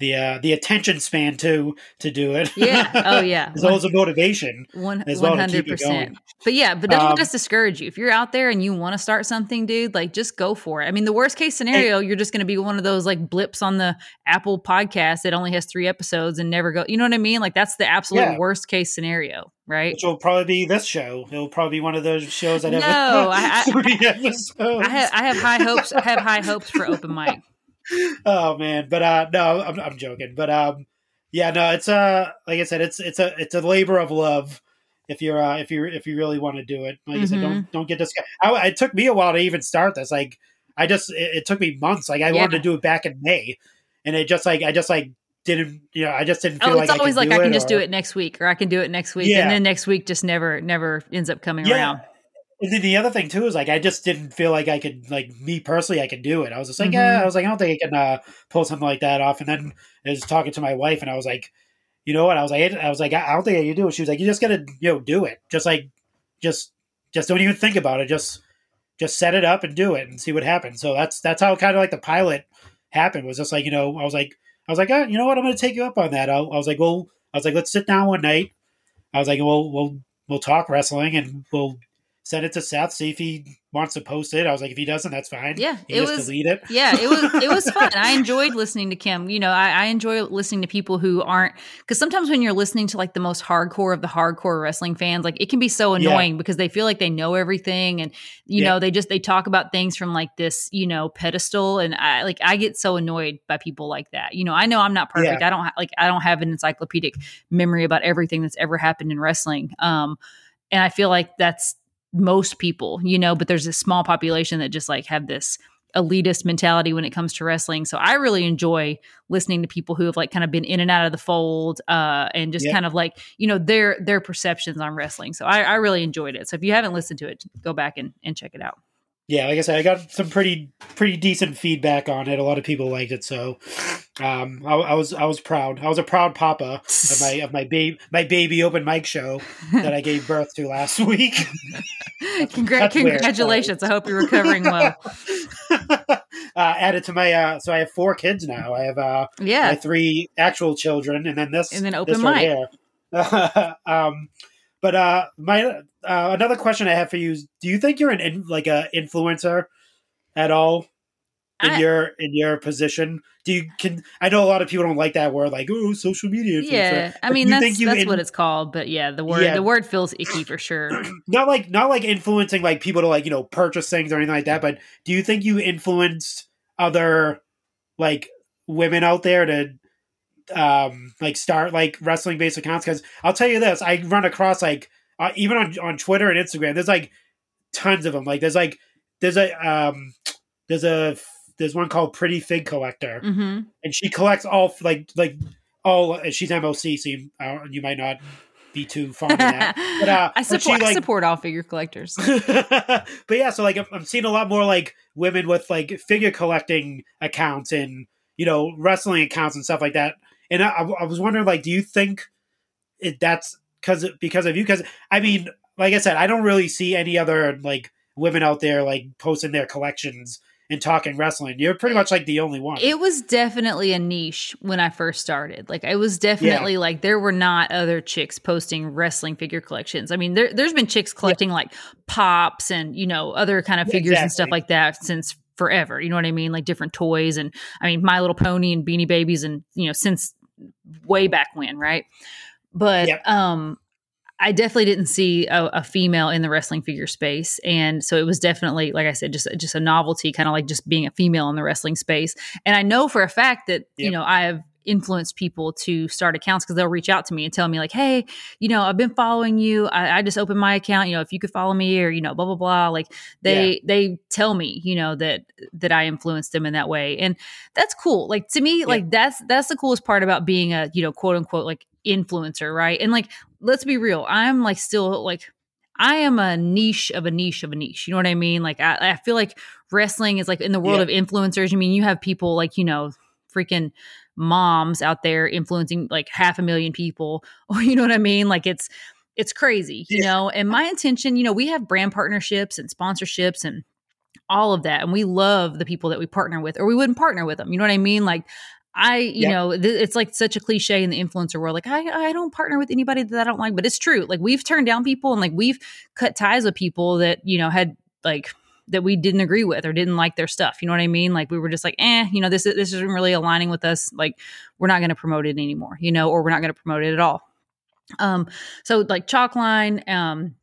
the uh, the attention span too to do it. yeah oh yeah as well as the motivation. One as well one to hundred keep it going. percent. But yeah, but don't Um, us discourage you. If you're out there and you want to start something, dude, like just go for it. I mean, the worst case scenario, you're just going to be one of those like blips on the Apple podcast that only has three episodes and never go. You know what I mean? Like that's the absolute Yeah. worst case scenario, right? Which will probably be this show. It'll probably be one of those shows that have No, I- I- episodes. I have I have high hopes. I have high hopes for open mic. Oh man, but uh, no, I'm, I'm joking. But um, yeah, no, it's uh, like I said, it's it's a it's a labor of love. If you're uh, if you if you really want to do it, like I said, don't don't get this. I, it took me a while to even start this. Like I just it, it took me months. Like I Yeah. wanted to do it back in May, and it just like I just like didn't you know I just didn't feel Oh, like it's always I like I can just or- do it next week, or I can do it next week, Yeah. and then next week just never never ends up coming Yeah. around. And then the other thing too is like I just didn't feel like I could like me personally I could do it. I was just like, Mhm. yeah, I was like, I don't think I can uh, pull something like that off. And then I was talking to my wife, and I was like, you know what? I was like, I was like, I don't think I can do it. She was like, you just gotta you know do it. Just like just just don't even think about it. Just just set it up and do it and see what happens. So that's that's how kind of like the pilot happened. Was just like you know I was like I was like, oh, you know what? I'm gonna take you up on that. I, I was like, well, I was like, let's sit down one night. I was like, well, we'll we'll talk wrestling and we'll send it to Seth, see if he wants to post it. I was like, if he doesn't, that's fine. Yeah, he it just was- delete it. yeah it was it was fun i enjoyed listening to kim you know i, I enjoy listening to people who aren't because sometimes when you're listening to like the most hardcore of the hardcore wrestling fans like it can be so Yeah. annoying because they feel like they know everything and you Yeah. know they just they talk about things from like this you know pedestal and i like i get so annoyed by people like that you know i know i'm not perfect i don't ha- like i don't have an encyclopedic memory about everything that's ever happened in wrestling um and i feel like that's most people you know but there's a small population that just like have this elitist mentality when it comes to wrestling. So I really enjoy listening to people who have like kind of been in and out of the fold uh, and just Yeah. kind of like, you know, their their perceptions on wrestling. So I, I really enjoyed it. So if you haven't listened to it, go back and, and check it out. Yeah, like I said, I got some pretty pretty decent feedback on it. A lot of people liked it, so um, I, I was I was proud. I was a proud papa of my of my baby my baby open mic show that I gave birth to last week. Congra- congratulations. I hope you're recovering well. uh, added to my uh, so I have four kids now. I have uh, my three actual children, and then this And then open right mic. here. um, but uh, my uh, another question I have for you is: Do you think you're an in, like a influencer at all in I- your in your position? Do you can? I know a lot of people don't like that word, like oh, social media. Influencer. Yeah. I mean that's that's in- what it's called. But yeah, the word Yeah. the word feels icky for sure. not like not like influencing like people to like you know purchase things or anything like that but do you think you influenced other like women out there to um like start like wrestling based accounts because i'll tell you this i run across like uh, even on on twitter and instagram there's like tons of them like there's like there's a um there's a there's one called pretty fig collector hmm and she collects all like like all she's moc so you, uh, you might not be too fond of that But, uh, I but she, support I support all figure collectors. but yeah, so like I'm, I'm seeing a lot more like women with like figure collecting accounts and you know wrestling accounts and stuff like that. And I, I was wondering, like, do you think it, that's because because of you? Because I mean, like I said, I don't really see any other like women out there like posting their collections and talking wrestling. You're pretty much like the only one. It was definitely a niche when I first started. Like it was definitely like there were not other chicks posting wrestling figure collections. I mean, there there's been chicks collecting like pops and you know other kind of Yeah, figures and stuff like that since forever. You know what I mean? Like different toys and I mean My Little Pony and Beanie Babies and you know since way back when, right? But Yep. um I definitely didn't see a, a, female in the wrestling figure space, and so it was definitely, like I said, just just a novelty, kind of like just being a female in the wrestling space. And I know for a fact that yep. you know I have influenced people to start accounts because they'll reach out to me and tell me like, hey, you know, I've been following you. I, I, just opened my account. You know, if you could follow me or you know, blah blah blah. Like they yeah. they tell me, you know, that that I influenced them in that way, and that's cool. Like to me, yeah. like that's that's the coolest part about being a you know quote unquote like influencer, right? And like let's be real, I'm like still like I am a niche of a niche of a niche. You know what I mean? Like I, I feel like wrestling is like in the world yeah. of influencers. I mean, you have people like you know freaking moms out there influencing like half a million people, or you know what I mean? Like it's it's crazy, you yeah. know. And my intention, you know, we have brand partnerships and sponsorships and all of that, and we love the people that we partner with, or we wouldn't partner with them. You know what I mean? Like I, you yep. know, th- it's like such a cliche in the influencer world. Like, I, I don't partner with anybody that I don't like, but it's true. Like, we've turned down people and like we've cut ties with people that, you know, had like that we didn't agree with or didn't like their stuff. You know what I mean? Like, we were just like, eh, you know, this, this isn't really aligning with us. Like, we're not going to promote it anymore, you know, or we're not going to promote it at all. Um, so like Chalkline, um,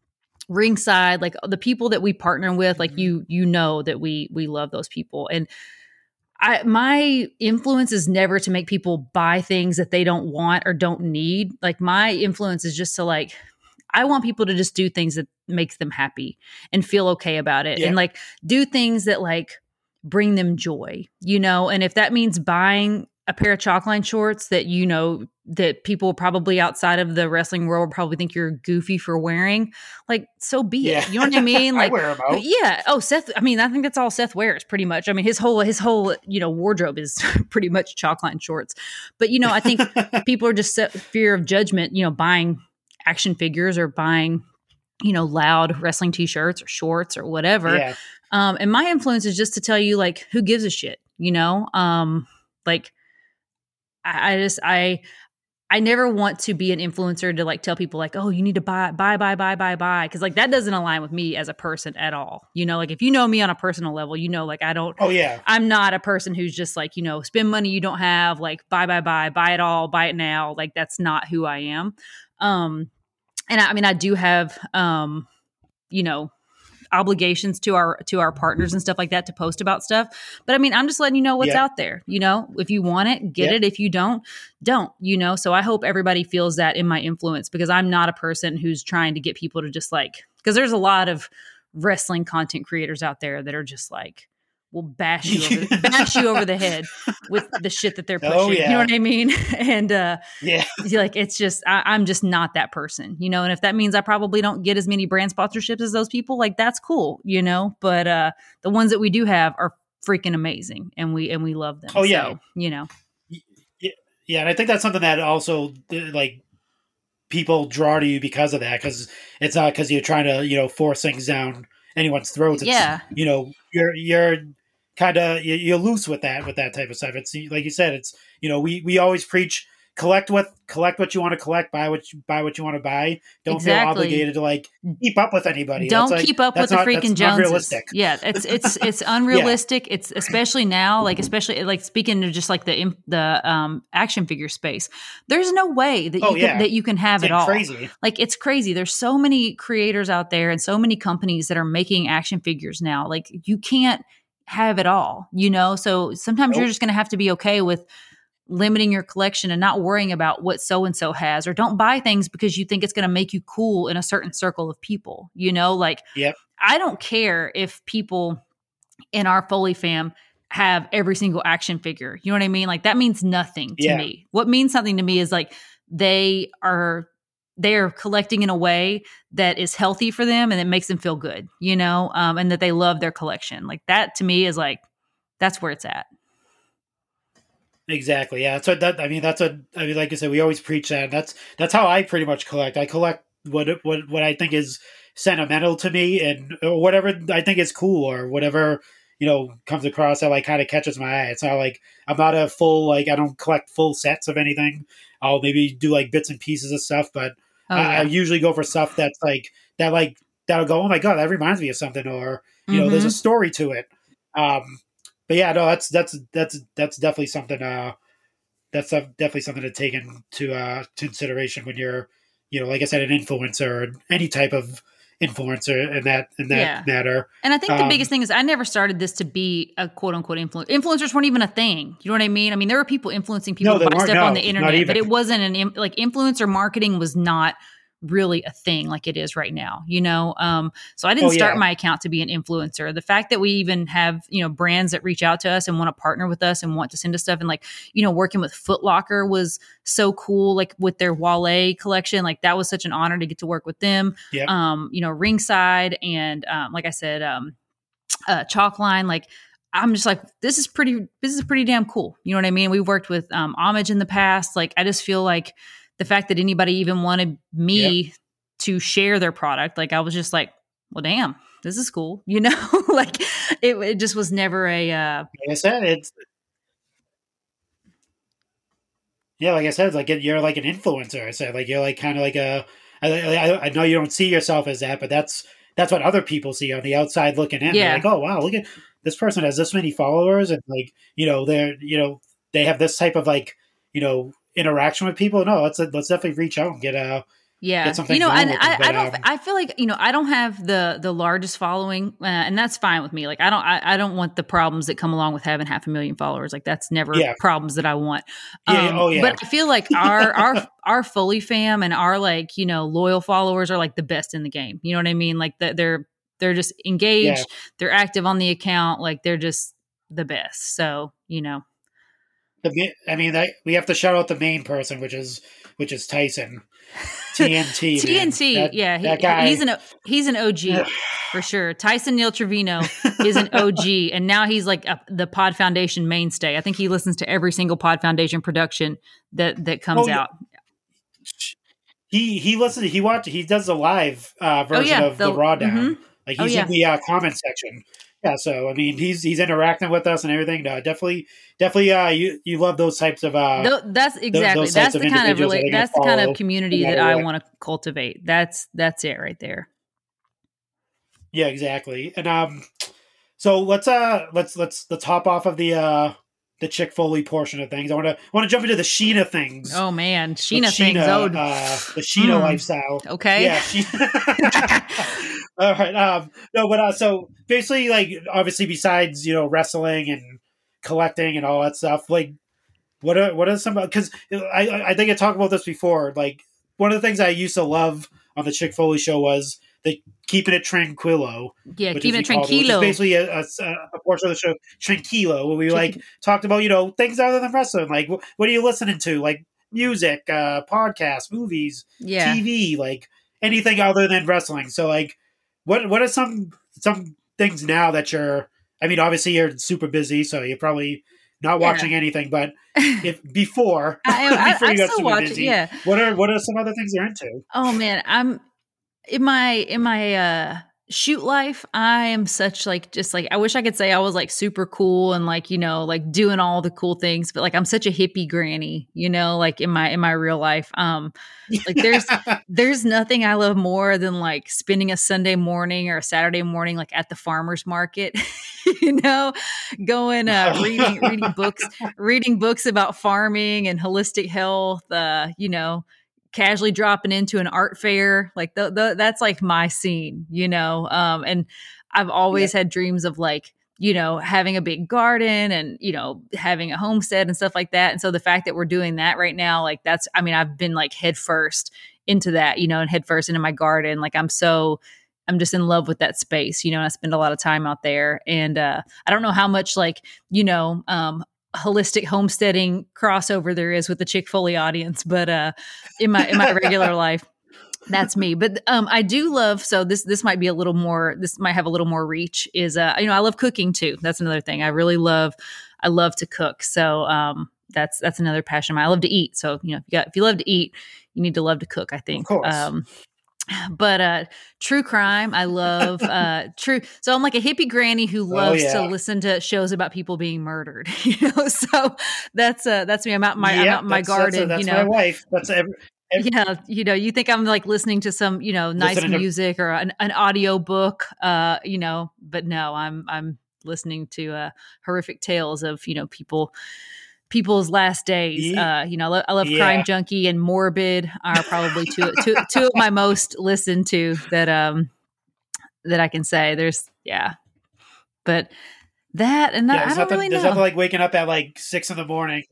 ringside like the people that we partner with like mm-hmm. you you know that we we love those people and I my influence is never to make people buy things that they don't want or don't need. Like my influence is just to like I want people to just do things that makes them happy and feel okay about it yeah. and like do things that like bring them joy, you know? And if that means buying a pair of chalkline shorts that you know that people probably outside of the wrestling world probably think you're goofy for wearing, like so be yeah. it. You know what I mean? Like, I yeah. Oh, Seth. I mean, I think that's all Seth wears pretty much. I mean, his whole his whole you know wardrobe is pretty much chalkline shorts. But you know, I think people are just set, fear of judgment. You know, buying action figures or buying you know loud wrestling t-shirts or shorts or whatever. Yeah. Um, and my influence is just to tell you like who gives a shit. You know, um, like I, I just I I never want to be an influencer to like tell people like, oh, you need to buy, buy, buy, buy, buy, buy, because like that doesn't align with me as a person at all. You know, like if you know me on a personal level, you know, like I don't. Oh yeah. I'm not a person who's just like you know spend money you don't have, like buy, buy, buy, buy it all, buy it now. Like that's not who I am. Um, and I, I mean, I do have um, you know, obligations to our to our partners and stuff like that to post about stuff. But I mean, I'm just letting you know what's yeah. out there. You know, if you want it, get yeah. it. If you don't, don't. You know. So I hope everybody feels that in my influence because I'm not a person who's trying to get people to just like because there's a lot of wrestling content creators out there that are just like will bash you over, bash you over the head with the shit that they're oh, pushing. Oh, yeah. You know what I mean? and uh, yeah, like it's just I, am just not that person, you know. And if that means I probably don't get as many brand sponsorships as those people, like that's cool, you know. But uh, the ones that we do have are freaking amazing, and we and we love them. Oh yeah, so, you know. Yeah, yeah, and I think that's something that also like people draw to you because of that because it's not because you're trying to you know force things down anyone's throats. It's, yeah, you know, you're you're kind of you're loose with that with that type of stuff. It's like you said, it's you know we we always preach collect what collect what you want to collect, buy what you buy what you want to buy. Don't exactly. feel obligated to like keep up with anybody. Don't like, keep up with not, the freaking Joneses. Yeah, it's it's it's unrealistic. yeah. It's especially now, like especially like speaking to just like the the um action figure space. There's no way that oh, you yeah. can, that you can have it's it all. Crazy. Like it's crazy. There's so many creators out there and so many companies that are making action figures now. Like you can't have it all, you know? So sometimes nope. you're just going to have to be okay with limiting your collection and not worrying about what so and so has or don't buy things because you think it's going to make you cool in a certain circle of people you know? Like yep. i don't care if people in our foley fam have every single action figure you know what i mean? Like that means nothing to yeah. me. What means something to me is like they are they are collecting in a way that is healthy for them and it makes them feel good you know? Um, and that they love their collection. Like that to me is like that's where it's at Exactly. Yeah. So that I mean that's a I mean like I said we always preach that. That's that's how I pretty much collect. I collect what what what I think is sentimental to me and or whatever I think is cool or whatever you know comes across that like kind of catches my eye. It's not like I'm not a full like I don't collect full sets of anything. I'll maybe do like bits and pieces of stuff, but oh, I, yeah. I, usually go for stuff that's like that like that'll go. Oh my god, that reminds me of something, or you mm-hmm. know, there's a mm-hmm. story to it. Um, but yeah, no, that's that's that's that's definitely something. Uh, that's definitely something to take into uh, consideration when you're you know, like I said, an influencer or any type of influencer in that in that Yeah. matter. And I think the Um, biggest thing is I never started this to be a quote unquote influencer. Influencers weren't even a thing. You know what I mean? I mean, there were people influencing people No, to buy weren't. on the internet, but it wasn't an im- like influencer marketing was not really a thing like it is right now. You know, um, so I didn't Oh, start yeah. my account to be an influencer. The fact that we even have you know brands that reach out to us and want to partner with us and want to send us stuff and like you know working with Foot Locker was so cool. Like with their Wale collection, like that was such an honor to get to work with them Yep. um, you know, ringside and um, like I said, um, uh, chalk line. Like I'm just like, this is pretty, this is pretty damn cool. You know what I mean? We've worked with um, homage in the past. Like I just feel like the fact that anybody even wanted me to share their product, like I was just like, well, damn, this is cool. You know, like it, it just was never a. Uh, like I said, it's yeah, like I said, it's like you're like an influencer. I said, like you're like kind of like a. I, I, I know you don't see yourself as that, but that's that's what other people see on the outside looking in. They're Yeah. like, oh wow, look at this person has this many followers, and like you know they're you know they have this type of like you know interaction with people. No, let's let's definitely reach out and get a Yeah, get something you know, and I, I don't. um, I feel like you know, I don't have the the largest following, uh, and that's fine with me. Like, I don't. I, I don't want the problems that come along with having half a million followers. Like, that's never Yeah. problems that I want. Um, Yeah, oh, yeah. But I feel like our our our Foley fam and our like you know loyal followers are like the best in the game. You know what I mean? Like that they're they're just engaged. Yeah. They're active on the account. Like they're just the best. So you know, the I mean, that, we have to shout out the main person, which is which is Tyson. TNT. TNT. That- yeah, he, that guy. he's an he's an OG. for sure. Tyson Neil Trevino is an OG, and now he's like a, the Pod Foundation mainstay. I think he listens to every single Pod Foundation production that that comes Oh, out. he he listens. He watch. He does a live uh, version Oh, yeah, of the, the- raw down. mhm. Like Oh, he's yeah. in the uh, comment section. Yeah, so I mean, he's he's interacting with us and everything. No, definitely, definitely. Uh, you you love those types of uh, that's exactly those that's types the of kind of rela- that's the kind of community that I want to cultivate. That's that's it right there. yeah, exactly. And um, so let's uh let's let's let's hop off of the uh the Chick Foley portion of things. I want to want to jump into the Sheena things. Oh man, The Sheena things. Oh, uh, the Sheena Hmm. lifestyle. okay. Yeah. She- All right. Um, no, but uh, so basically, like, obviously, besides you know wrestling and collecting and all that stuff, like, what are what are some? Because I I think I talked about this before. Like, one of the things I used to love on the Chick Foley show was the keeping it tranquilo, yeah, keeping it we called which is tranquilo. basically a, a, a portion of the show tranquilo, where we like talked about you know things other than wrestling. Like, wh- what are you listening to? Like music, uh, podcasts, movies, Yeah. TV, like anything other than wrestling. So like what what are some some things now that you're I mean obviously you're super busy so you're probably not Yeah. watching anything but if before I, before I you got super watch it. busy Yeah. what are what are some other things you're into? Oh man, I'm in my in my uh shoot life i am such like just like i wish i could say i was like super cool and like you know like doing all the cool things but like i'm such a hippie granny you know like in my in my real life. Um Like, there's- there's nothing i love more than like spending a sunday morning or a saturday morning like at the farmers market you know going uh reading reading books reading books about farming and holistic health uh you know casually dropping into an art fair like the, the, that's like my scene you know um and i've always had dreams of like you know having a big garden and you know having a homestead and stuff like that and so the fact that we're doing that right now like that's i mean i've been like head first into that you know and head first into my garden like i'm so i'm just in love with that space you know and i spend a lot of time out there and uh i don't know how much like you know um holistic homesteading crossover there is with the Chick Foley audience, but uh, in my in my regular life, that's me. But um, I do love. So this this might be a little more. This might have a little more reach. Is uh, you know, I love cooking too. That's another thing. I really love. I love to cook. So um, that's that's another passion. of mine. I love to eat. So you know, if you got if you love to eat, you need to love to cook. I think. course. Um, but uh true crime i love uh true so i'm like a hippie granny who loves yeah. to listen to shows about people being murdered you know so that's uh that's me i'm out in my i'm Yep, out in my that's- that's- garden that's, you my know wife that's every, every yeah you know you think i'm like listening to some you know nice Listening to- music or an, an audio book uh you know but no i'm i'm listening to uh horrific tales of you know people people's last days. Uh, you know, I love Yeah. Crime Junkie and Morbid are probably two, two, two of my most listened to that um that I can say. There's yeah, but that and Yeah, that, I there's don't nothing, really there's nothing like waking up at like six in the morning,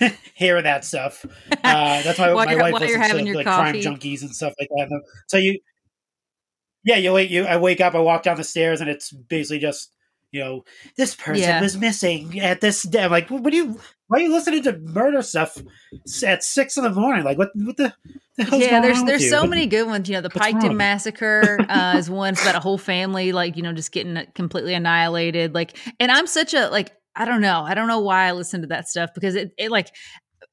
hearing that stuff. Uh, that's why my wife listens to like crime junkies and stuff like that. So you, yeah, you wait. You, I wake up, I walk down the stairs, and it's basically just you know this person Yeah. was missing at this day. I'm like, what, do you? Why are you listening to murder stuff at six in the morning? Like, what? What the? the yeah, there's there's you? so many good ones. You know, the Piketon massacre uh, is one. It's about a whole family, like you know, just getting completely annihilated. Like, and I'm such a like I don't know, I don't know why I listen to that stuff because it, it like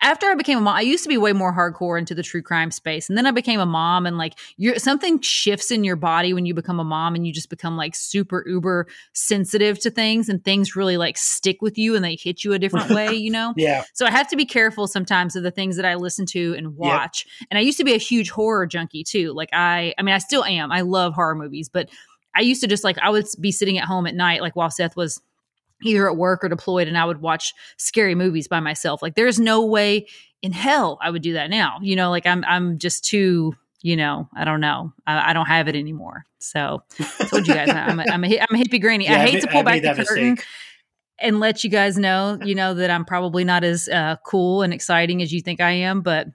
after I became a mom, I used to be way more hardcore into the true crime space, and then I became a mom, and like you're something shifts in your body when you become a mom, and you just become like super uber sensitive to things, and things really like stick with you, and they hit you a different way, you know. Yeah, So I have to be careful sometimes of the things that I listen to and watch. And I used to be a huge horror junkie too. Like I I mean I still am. I love horror movies, but I used to just like I would be sitting at home at night like while Seth was either at work or deployed and I would watch scary movies by myself. Like there's no way in hell I would do that now. You know, like I'm I'm just too, you know, I don't know. I, I don't have it anymore. So I told you guys I'm a, I'm a, I'm a hippie granny. Yeah, I I hate ma- to pull made back the curtain mistake. and let you guys know, you know, that I'm probably not as uh, cool and exciting as you think I am. But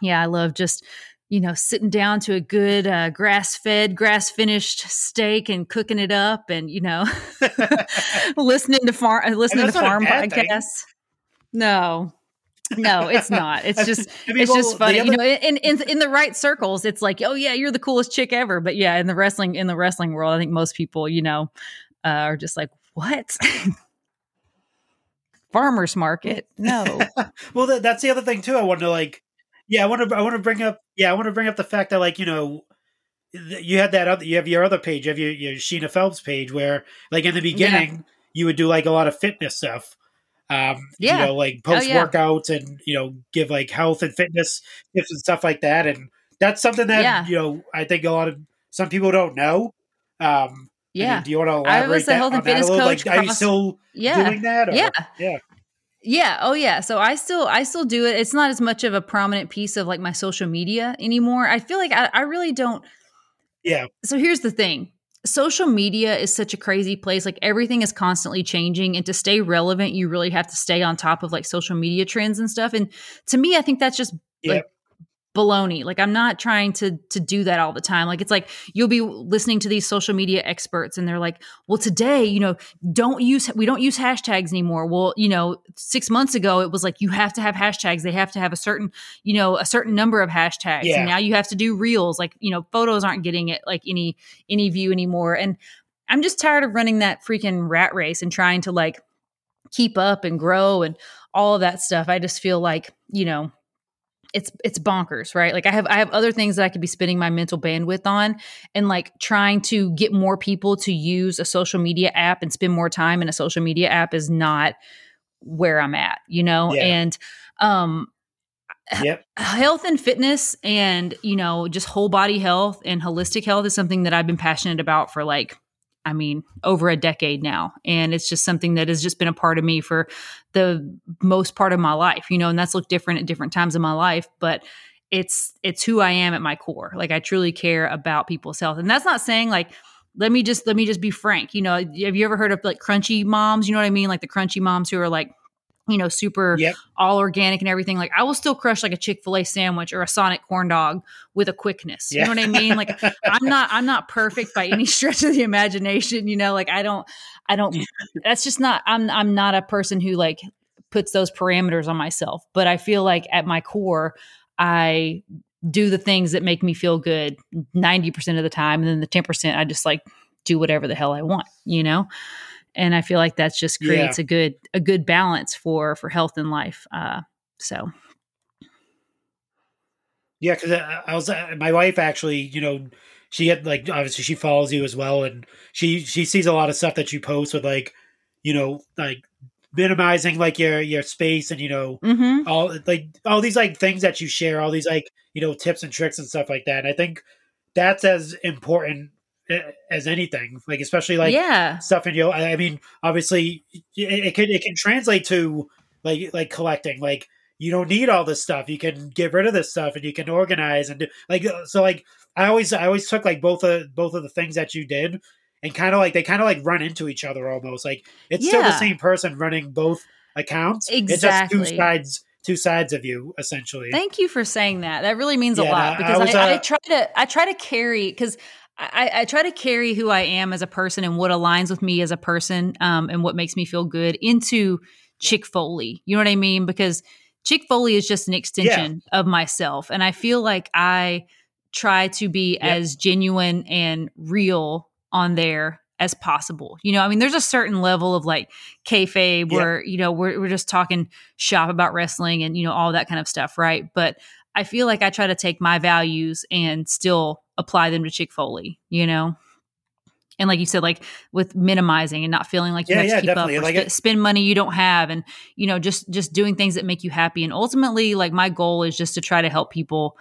yeah, I love just, you know, sitting down to a good uh, grass fed, grass finished steak and cooking it up and, you know, listening to farm, uh, listening to that's not a farm podcasts. No, no, it's not. It's just, I mean, it's well, just funny, other- you know. In, in in the right circles, it's like, oh yeah, you're the coolest chick ever. But yeah, in the wrestling in the wrestling world, I think most people, you know, uh, are just like, what? Farmers market? No. well, that, that's the other thing too. I to like, yeah, I want to, I want to bring up, yeah, I want to bring up the fact that like, you know, you had that other, you have your other page, you have your, your Sheena Phelps page where, like, in the beginning, you would do like a lot of fitness stuff. Um, Yeah. you know, like Oh, post yeah. workouts and you know, give like health and fitness tips and stuff like that. And that's something that Yeah. you know, I think a lot of some people don't know. Um, I mean, Yeah. do you want to I elaborate was a that, health and on that a fitness coach Like, are you still Yeah. doing that? Or? Yeah. Yeah. Yeah. Oh, yeah. So I still, I still do it. It's not as much of a prominent piece of like my social media anymore. I feel like I, I really don't. Yeah. So here's the thing. Social media is such a crazy place. Like everything is constantly changing. And to stay relevant, you really have to stay on top of like social media trends and stuff. And to me, I think that's just Yeah. like baloney. Like I'm not trying to to do that all the time. Like it's like you'll be listening to these social media experts and they're like, "Well, today, you know, don't use we don't use hashtags anymore." Well, you know, 6 months ago it was like you have to have hashtags. They have to have a certain, you know, a certain number of hashtags. Yeah. And now you have to do reels. Like, you know, photos aren't getting it like any any view anymore. And I'm just tired of running that freaking rat race and trying to like keep up and grow and all of that stuff. I just feel like, you know, it's it's bonkers, right? Like I have I have other things that I could be spending my mental bandwidth on and like trying to get more people to use a social media app and spend more time in a social media app is not where I'm at, you know? Yeah. And um Yep. health and fitness and you know just whole body health and holistic health is something that i've been passionate about for like i mean over a decade now. And it's just something that has just been a part of me for the most part of my life you know and that's looked different at different times in my life but it's it's who i am at my core. Like i truly care about people's health. And that's not saying like let me just let me just be frank you know have you ever heard of like crunchy moms? You know what i mean? Like the crunchy moms who are like you know super Yep. all organic and everything. Like I will still crush like a Chick Fil A sandwich or a Sonic corn dog with a quickness. You Yeah. know what I mean? Like I'm not I'm not perfect by any stretch of the imagination. You know, like I don't I don't. That's just not. I'm I'm not a person who like puts those parameters on myself. But I feel like at my core, I do the things that make me feel good 90% of the time and then the 10% I just like do whatever the hell I want, you know? And I feel like that's just Yeah. creates a good a good balance for for health and life. Uh so Yeah, because I, I was uh, my wife actually, you know, she had like obviously she follows you as well, and she she sees a lot of stuff that you post with like, you know, like minimizing like your your space and you know mhm. all like all these like things that you share, all these like you know tips and tricks and stuff like that. And I think that's as important as anything. Like especially like yeah. stuff in your. I mean, obviously, it, it can it can translate to like like collecting. Like you don't need all this stuff. You can get rid of this stuff, and you can organize and do like so. Like I always I always took like both of both of the things that you did. And kind of like they kind of like run into each other almost. Like it's still the same person running both accounts. exactly. It's just two sides, two sides of you essentially. Thank you for saying that. That really means a lot I- I because I, was, I, uh, try to I try to carry because I, I try to carry who I am as a person and what aligns with me as a person um, and what makes me feel good into Chick Foley. You know what I mean? Because Chick Foley is just an extension of myself, and I feel like I try to be as genuine and real on there as possible. You know, I mean, there's a certain level of like kayfabe where you know we're we're just talking shop about wrestling and you know all that kind of stuff, right? But I feel like I try to take my values and still apply them to Chick Foley. You know. And like you said, like with minimizing and not feeling like you Yeah, have yeah, to keep up or Like sp- spend money you don't have, and you know, just just doing things that make you happy. And ultimately, like my goal is just to try to help people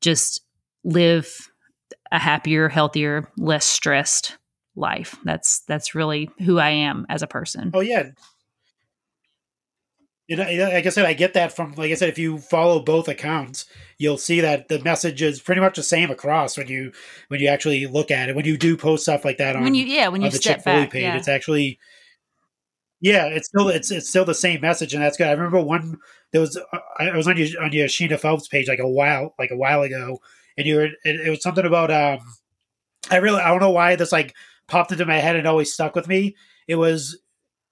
just live a happier, healthier, less stressed life. That's that's really who I am as a person. Oh yeah. You know, like I said, I get that from like I said, if you follow both accounts, you'll see that the message is pretty much the same across when you when you actually look at it. When you do post stuff like that on, when you yeah, when you the step Chick back, page, yeah. it's actually yeah, it's still it's it's still the same message, and that's good. I remember one there was I I was on your on your Sheena Phelps page like a while like a while ago, and you were it, it was something about um I really I don't know why this like popped into my head and always stuck with me. It was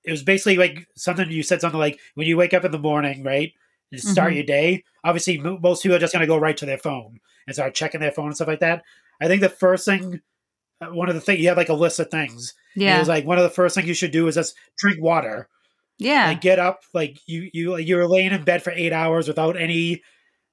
it was basically like something you said something like when you wake up in the morning, right? And start Mhm. your day. Obviously, mo- most people are just going to go right to their phone and start checking their phone and stuff like that. I think the first thing, uh, one of the things you have like a list of things. And It yeah, was like one of the first things you should do is just drink water. yeah, Like get up, like you you you're laying in bed for eight hours without any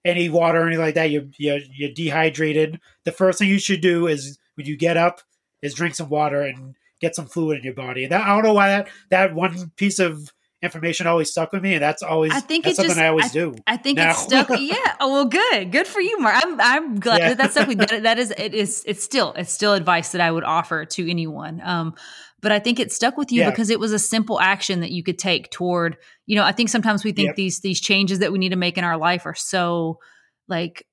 any water or anything like that. You're you're, you're dehydrated. The first thing you should do is when you get up is drink some water and get some fluid in your body. And that, I don't know why that that one piece of information always stuck with me, and that's always I think that's it something just- I always I- do. I think now. it's stuck. Yeah. Oh well, good. Good for you, Mark. I'm I'm glad Yeah. that that's stuck with that. That is it is it's still it's still advice that I would offer to anyone. Um, but I think it stuck with you Yeah. because it was a simple action that you could take toward. You know, I think sometimes we think Yep. these these changes that we need to make in our life are so like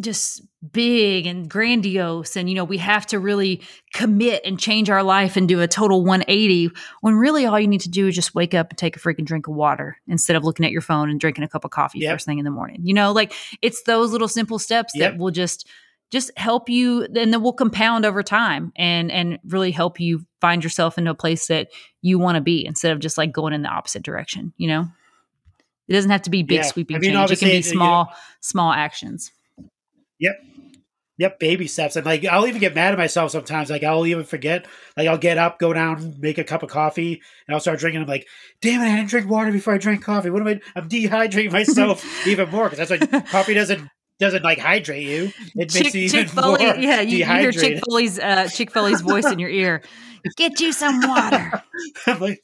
just big and grandiose and you know we have to really commit and change our life and do a total 180 when really all you need to do is just wake up and take a freaking drink of water instead of looking at your phone and drinking a cup of coffee Yep. first thing in the morning you know like it's those little simple steps Yep. that will just just help you and then we'll compound over time and and really help you find yourself into a place that you want to be instead of just like going in the opposite direction you know it doesn't have to be big Yeah. sweeping I mean, change it can be small uh, you know- small small actions Yep, baby steps. And like I'll even get mad at myself sometimes. Like I'll even forget. Like I'll get up, go down, make a cup of coffee, and I'll start drinking. I'm like, damn it, I didn't drink water before I drank coffee. What am I? I'm dehydrating myself even more because that's like coffee doesn't doesn't like hydrate you. It makes you even Chick Foley, more yeah, you, you hear. Chick Foley's uh, Chick Fil A's voice in your ear. Get you some water. I'm like,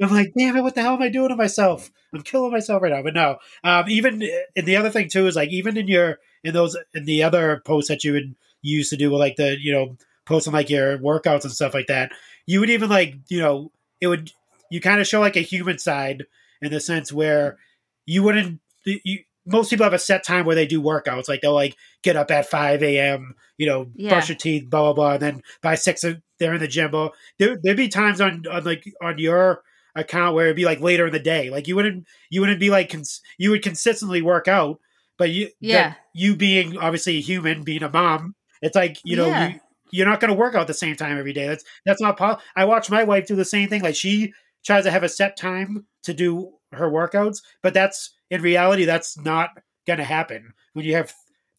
I'm like, damn it, what the hell am I doing to myself? I'm killing myself right now. But no, um, even and the other thing too is like even in your in those in the other posts that you would use to do like the you know posting like your workouts and stuff like that, you would even like you know it would you kind of show like a human side in the sense where you wouldn't you most people have a set time where they do workouts like they'll like get up at 5 a.m you know Yeah. brush your teeth blah blah blah and then by six uh, they're in the gym but there, there'd be times on on like on your account where it'd be like later in the day like you wouldn't you wouldn't be like cons- you would consistently work out but you Yeah. you being obviously a human being a mom it's like you know Yeah. you you're not going to work out at the same time every day that's that's not possible i watch my wife do the same thing like she tries to have a set time to do her workouts but that's in reality that's not going to happen when you have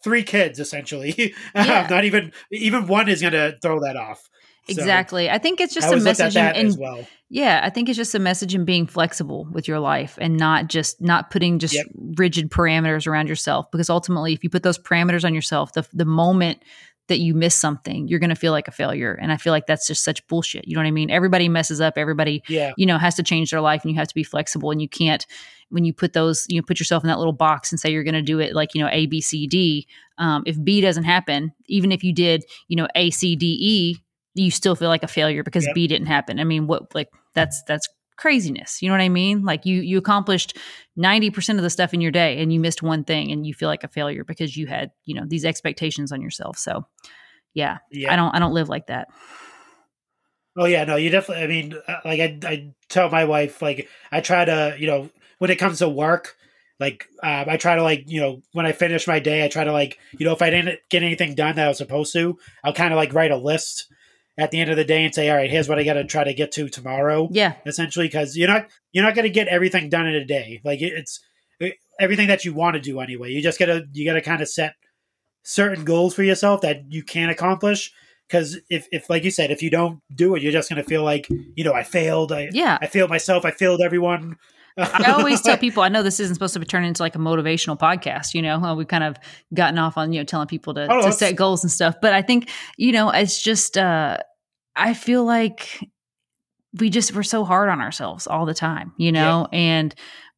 three kids essentially Yeah. not even even one is going to throw that off So, Exactly. I think it's just a always looked at message that in, as in well yeah, I think it's just a message in being flexible with your life and not just not putting just Yep. rigid parameters around yourself because ultimately if you put those parameters on yourself, the the moment that you miss something, you're going to feel like a failure and I feel like that's just such bullshit. You know what I mean? Everybody messes up, everybody yeah you know has to change their life and you have to be flexible and you can't when you put those you know put yourself in that little box and say you're going to do it like you know a b c d um, if b doesn't happen even if you did you know a c d e you still feel like a failure because Yep. B didn't happen. I mean, what like that's that's craziness. You know what I mean? Like you you accomplished 90% of the stuff in your day and you missed one thing and you feel like a failure because you had, you know, these expectations on yourself. So, yeah, Yeah. I don't I don't live like that. Oh yeah, no, you definitely. I mean, uh, like I, I tell my wife, like I try to, you know, when it comes to work, like um, I try to, like, you know, when I finish my day, I try to, like, you know, if I didn't get anything done that I was supposed to, I'll kind of like write a list at the end of the day and say, all right, here's what I got to try to get to tomorrow, Yeah. essentially, because you're not you're not going to get everything done in a day. Like it- it's it, everything that you want to do anyway. You just gotta you gotta kind of set certain goals for yourself that you can accomplish because if, if like you said if you don't do it you're just going to feel like you know i failed i Yeah. i failed myself i failed everyone I always tell people, I know this isn't supposed to be turned into like a motivational podcast, you know, we've kind of gotten off on, you know, telling people to, Oh, to set goals and stuff. But I think, you know, it's just, uh, I feel like we just, we're so hard on ourselves all the time, you know, and,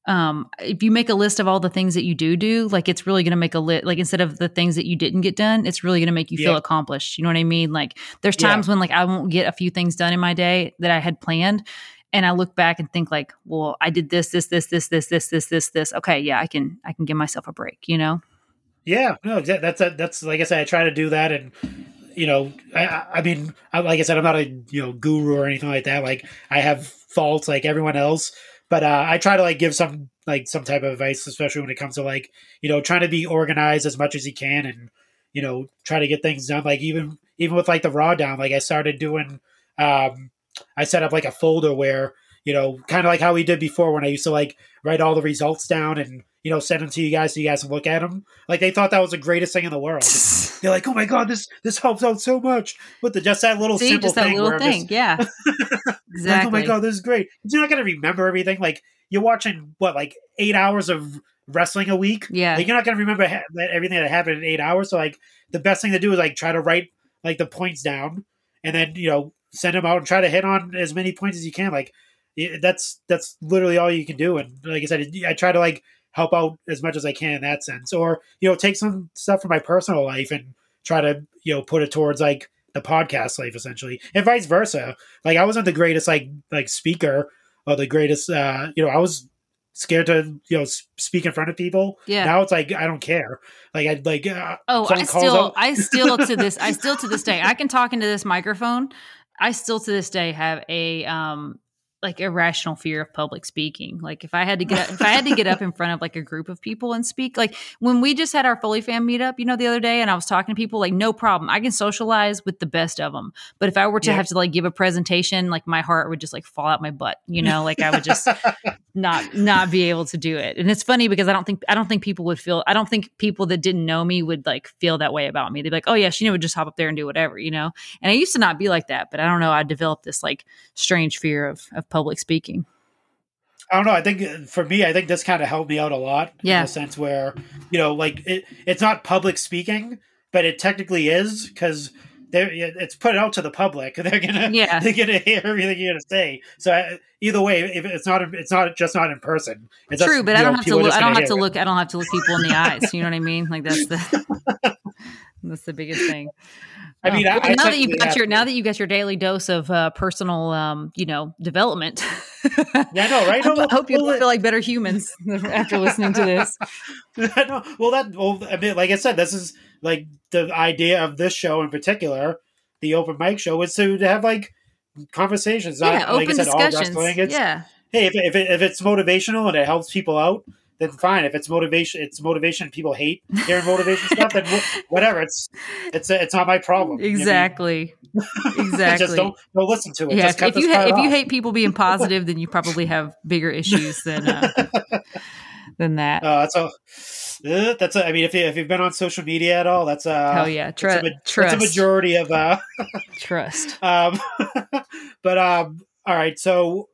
um, if you make a list of all the things that you do do, like it's really going to make a list. like instead of the things that you didn't get done, it's really going to make you feel accomplished. You know what I mean? Like there's Yeah. times when like I won't get a few things done in my day that I had planned and I look back and think like, well, I did this, this, this, this, this, this, this, this, this. Okay, yeah, I can, I can give myself a break. You know? yeah no that's that's like i said i try to do that and you know i I- i mean I, like i said i'm not a you know guru or anything like that like i have faults like everyone else but uh, i try to like give some like some type of advice especially when it comes to like you know trying to be organized as much as you can and you know try to get things done like even even with like the raw down like i started doing um i set up like a folder where you know kind of like how we did before when i used to like write all the results down and you know send them to you guys so you guys can look at them like they thought that was the greatest thing in the world they're like oh my god this this helps out so much with the just that little See, simple just that thing little thing. just- yeah, like, exactly. oh my god, this is great. You're not gonna remember everything. Like you're watching what, like eight hours of wrestling a week. Yeah. like, you're not gonna remember ha- that everything that happened in eight hours. So like the best thing to do is like try to write like the points down, and then you know send them out and try to hit on as many points as you can. Like that's that's literally all you can do. And like I said, I try to like help out as much as I can in that sense, or you know take some stuff from my personal life and try to you know put it towards like the podcast life essentially and vice versa like i wasn't the greatest like like speaker or the greatest uh you know i was scared to you know speak in front of people Yeah. now it's like i don't care like i like uh, Oh, I still, I still to this, I still to this day, I can talk into this microphone. I still to this day have a um like irrational fear of public speaking. Like if I had to get if I had to get up in front of like a group of people and speak, like when we just had our Foley fam meetup, you know, the other day, and I was talking to people, like no problem, I can socialize with the best of them. But if I were to Yeah. have to like give a presentation, like my heart would just like fall out my butt, you know, like I would just not not be able to do it. And it's funny because I don't think I don't think people would feel I don't think people that didn't know me would like feel that way about me. They'd be like, "Oh yeah, she would just hop up there and do whatever," you know. And I used to not be like that, but I don't know. I developed this like strange fear of of public speaking. I don't know. I think uh, for me, I think this kind of helped me out a lot. Yeah. In the sense where, you know, like it, it's not public speaking, but it technically is because they're it's put out to the public. They're gonna Yeah. they're gonna hear everything you're gonna say. So I, either way, if it's not it's not just not in person. It's True, just, but I don't have to look. I don't have to hear it. look. I don't have to look people in the eyes. You know what I mean? Like that's the that's the biggest thing. I mean, Oh, I- well, I now that you've got your now that you've got your daily dose of uh, personal, um, you know, development. Yeah, I know, right? I hope, No, I hope you feel like better humans after listening to this. I know. Well, that well, I mean, like I said, this is like the idea of this show in particular, the open mic show, is to, to have like conversations. Yeah, not, like I open said, all discussions. wrestling. It's, Yeah, Hey, if if, it, if it's motivational and it helps people out, then fine. If it's motivation, it's motivation. People hate hearing motivation stuff. Then whatever. It's it's it's not my problem. I mean, exactly, exactly. just don't don't listen to it. yeah, if, you ha- if you hate people being positive, then you probably have bigger issues than uh, than that. Uh, that's a. Uh, that's a, I mean, if you if you've been on social media at all, that's a Hell yeah, that's, a, trust, that's a majority of uh, trust. Um, but um, all right. So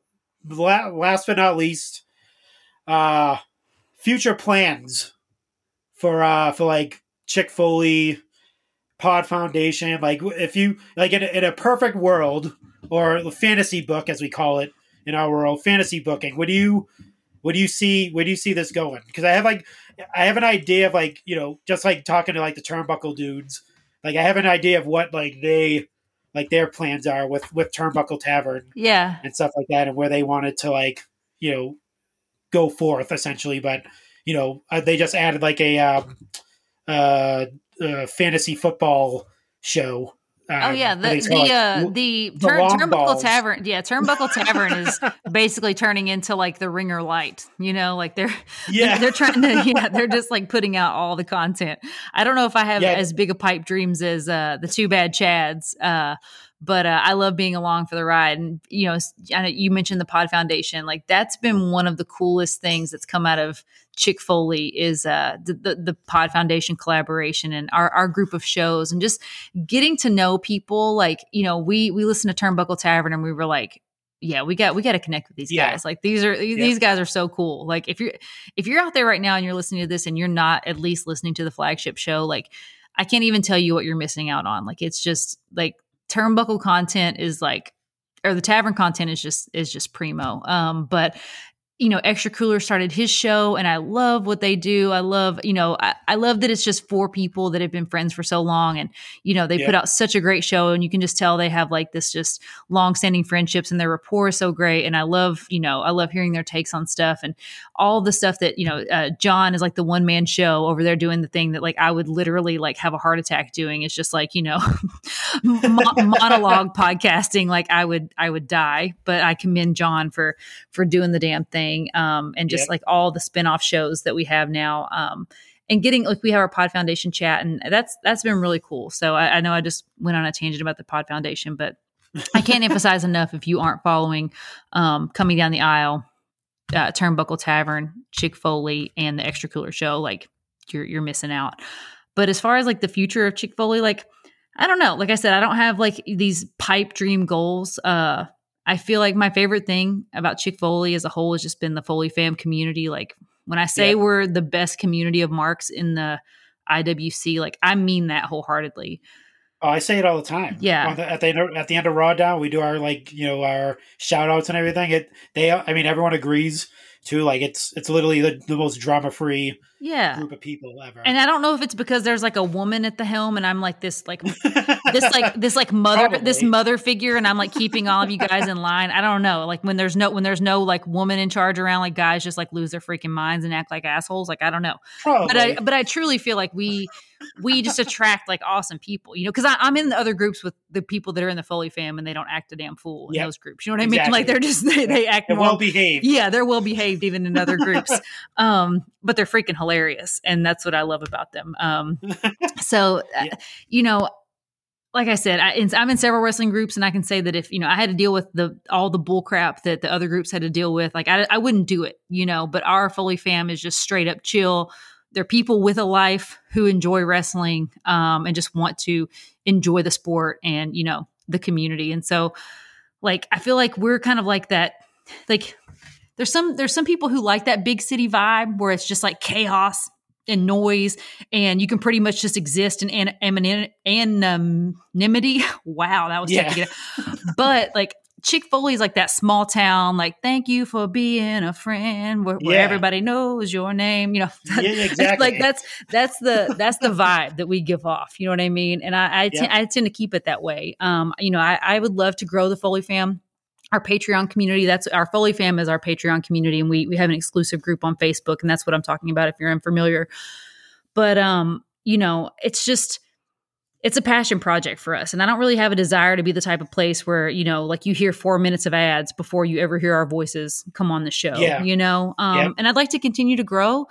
la- last but not least, uh, future plans for uh for like Chick Foley, Pod Foundation. Like if you like in a, in a perfect world or the fantasy book as we call it in our world, fantasy booking. What do you what do you see? Where do you see this going? Because I have like I have an idea of like you know just like talking to like the turnbuckle dudes. Like I have an idea of what like they like their plans are with with Turnbuckle Tavern Yeah. and stuff like that, and where they wanted to like you know go forth essentially. But you know uh, they just added like a um, uh, uh, fantasy football show. Uh, Oh yeah, the the it, uh, the, the turn, Turnbuckle balls. Tavern. Yeah, Turnbuckle Tavern is basically turning into like the Ringer Light. You know, like they're yeah, they're trying to yeah they're just like putting out all the content. I don't know if I have Yeah. as big a pipe dreams as uh, the two bad Chads. Uh, but uh, I love being along for the ride, and you know, know you mentioned the Pod Foundation. Like that's been one of the coolest things that's come out of Chick Foley is uh, the, the the Pod Foundation collaboration and our our group of shows, and just getting to know people. Like you know, we we listened to Turnbuckle Tavern, and we were like, yeah, we got we got to connect with these Yeah. guys. Like these are these guys are so cool. Like if you're if you're out there right now and you're listening to this and you're not at least listening to the flagship show, like I can't even tell you what you're missing out on. Like it's just like turnbuckle content is like or the tavern content is just is just primo. Um but you know, Extra Cooler started his show and I love what they do. I love, you know, I, I love that it's just four people that have been friends for so long and, you know, they Yeah. put out such a great show and you can just tell they have like this just long standing friendships and their rapport is so great. And I love, you know, I love hearing their takes on stuff and all the stuff that, you know, uh, John is like the one man show over there doing the thing that like I would literally like have a heart attack doing. It's just like, you know, mo- monologue podcasting. Like I would, I would die, but I commend John for, for doing the damn thing. Um, and just Yep. like all the spin-off shows that we have now. Um, and getting like we have our Pod Foundation chat, and that's that's been really cool. So I, I know I just went on a tangent about the Pod Foundation, but I can't emphasize enough if you aren't following um, coming down the aisle, uh, Turnbuckle Tavern, Chick Foley, and the Extra Cooler Show, like you're you're missing out. But as far as like the future of Chick Foley, like I don't know. Like I said, I don't have like these pipe dream goals. Uh, I feel like my favorite thing about Chick Foley as a whole has just been the Foley fam community. Like when I say Yeah. we're the best community of marks in the IWC, like I mean that wholeheartedly. Oh, I say it all the time. Yeah. On the- at the end of, at the end of Raw Down, we do our like you know our shout outs and everything. It they I mean everyone agrees too. Like it's it's literally the, the most drama free Yeah. group of people ever. And I don't know if it's because there's like a woman at the helm and I'm like this like this like this like mother this mother figure and I'm like keeping all of you guys in line. I don't know. Like when there's no when there's no like woman in charge around like guys just like lose their freaking minds and act like assholes. Like I don't know. probably. But I but I truly feel like we we just attract like awesome people, you know, because I'm in the other groups with the people that are in the Foley fam and they don't act a damn fool in Yep. those groups. You know what I mean? Like they're just they, they act well behaved. yeah they're well behaved even in other groups um but they're freaking hilarious and that's what i love about them um so uh, you know like i said I, in- i'm in several wrestling groups and i can say that if you know i had to deal with the all the bull crap that the other groups had to deal with like i, I wouldn't do it you know but our Foley fam is just straight up chill. They're people with a life who enjoy wrestling um, and just want to enjoy the sport and you know the community and so like i feel like we're kind of like that like there's some there's some people who like that big city vibe where it's just like chaos and noise and you can pretty much just exist in an- anon- anonymity wow that was tough Yeah. to get out. but like chick foley's like that small town like thank you for being a friend where, where Yeah. everybody knows your name you know Yeah, exactly. like that's that's the that's the vibe that we give off you know what i mean and i I, Yeah. I tend to keep it that way um you know I, I would love to grow the foley fam our patreon community that's our foley fam is our patreon community and we we have an exclusive group on facebook and that's what i'm talking about if you're unfamiliar but um you know it's just it's a passion project for us and i don't really have a desire to be the type of place where you know like you hear four minutes of ads before you ever hear our voices come on the show Yeah. you know um Yep. and i'd like to continue to grow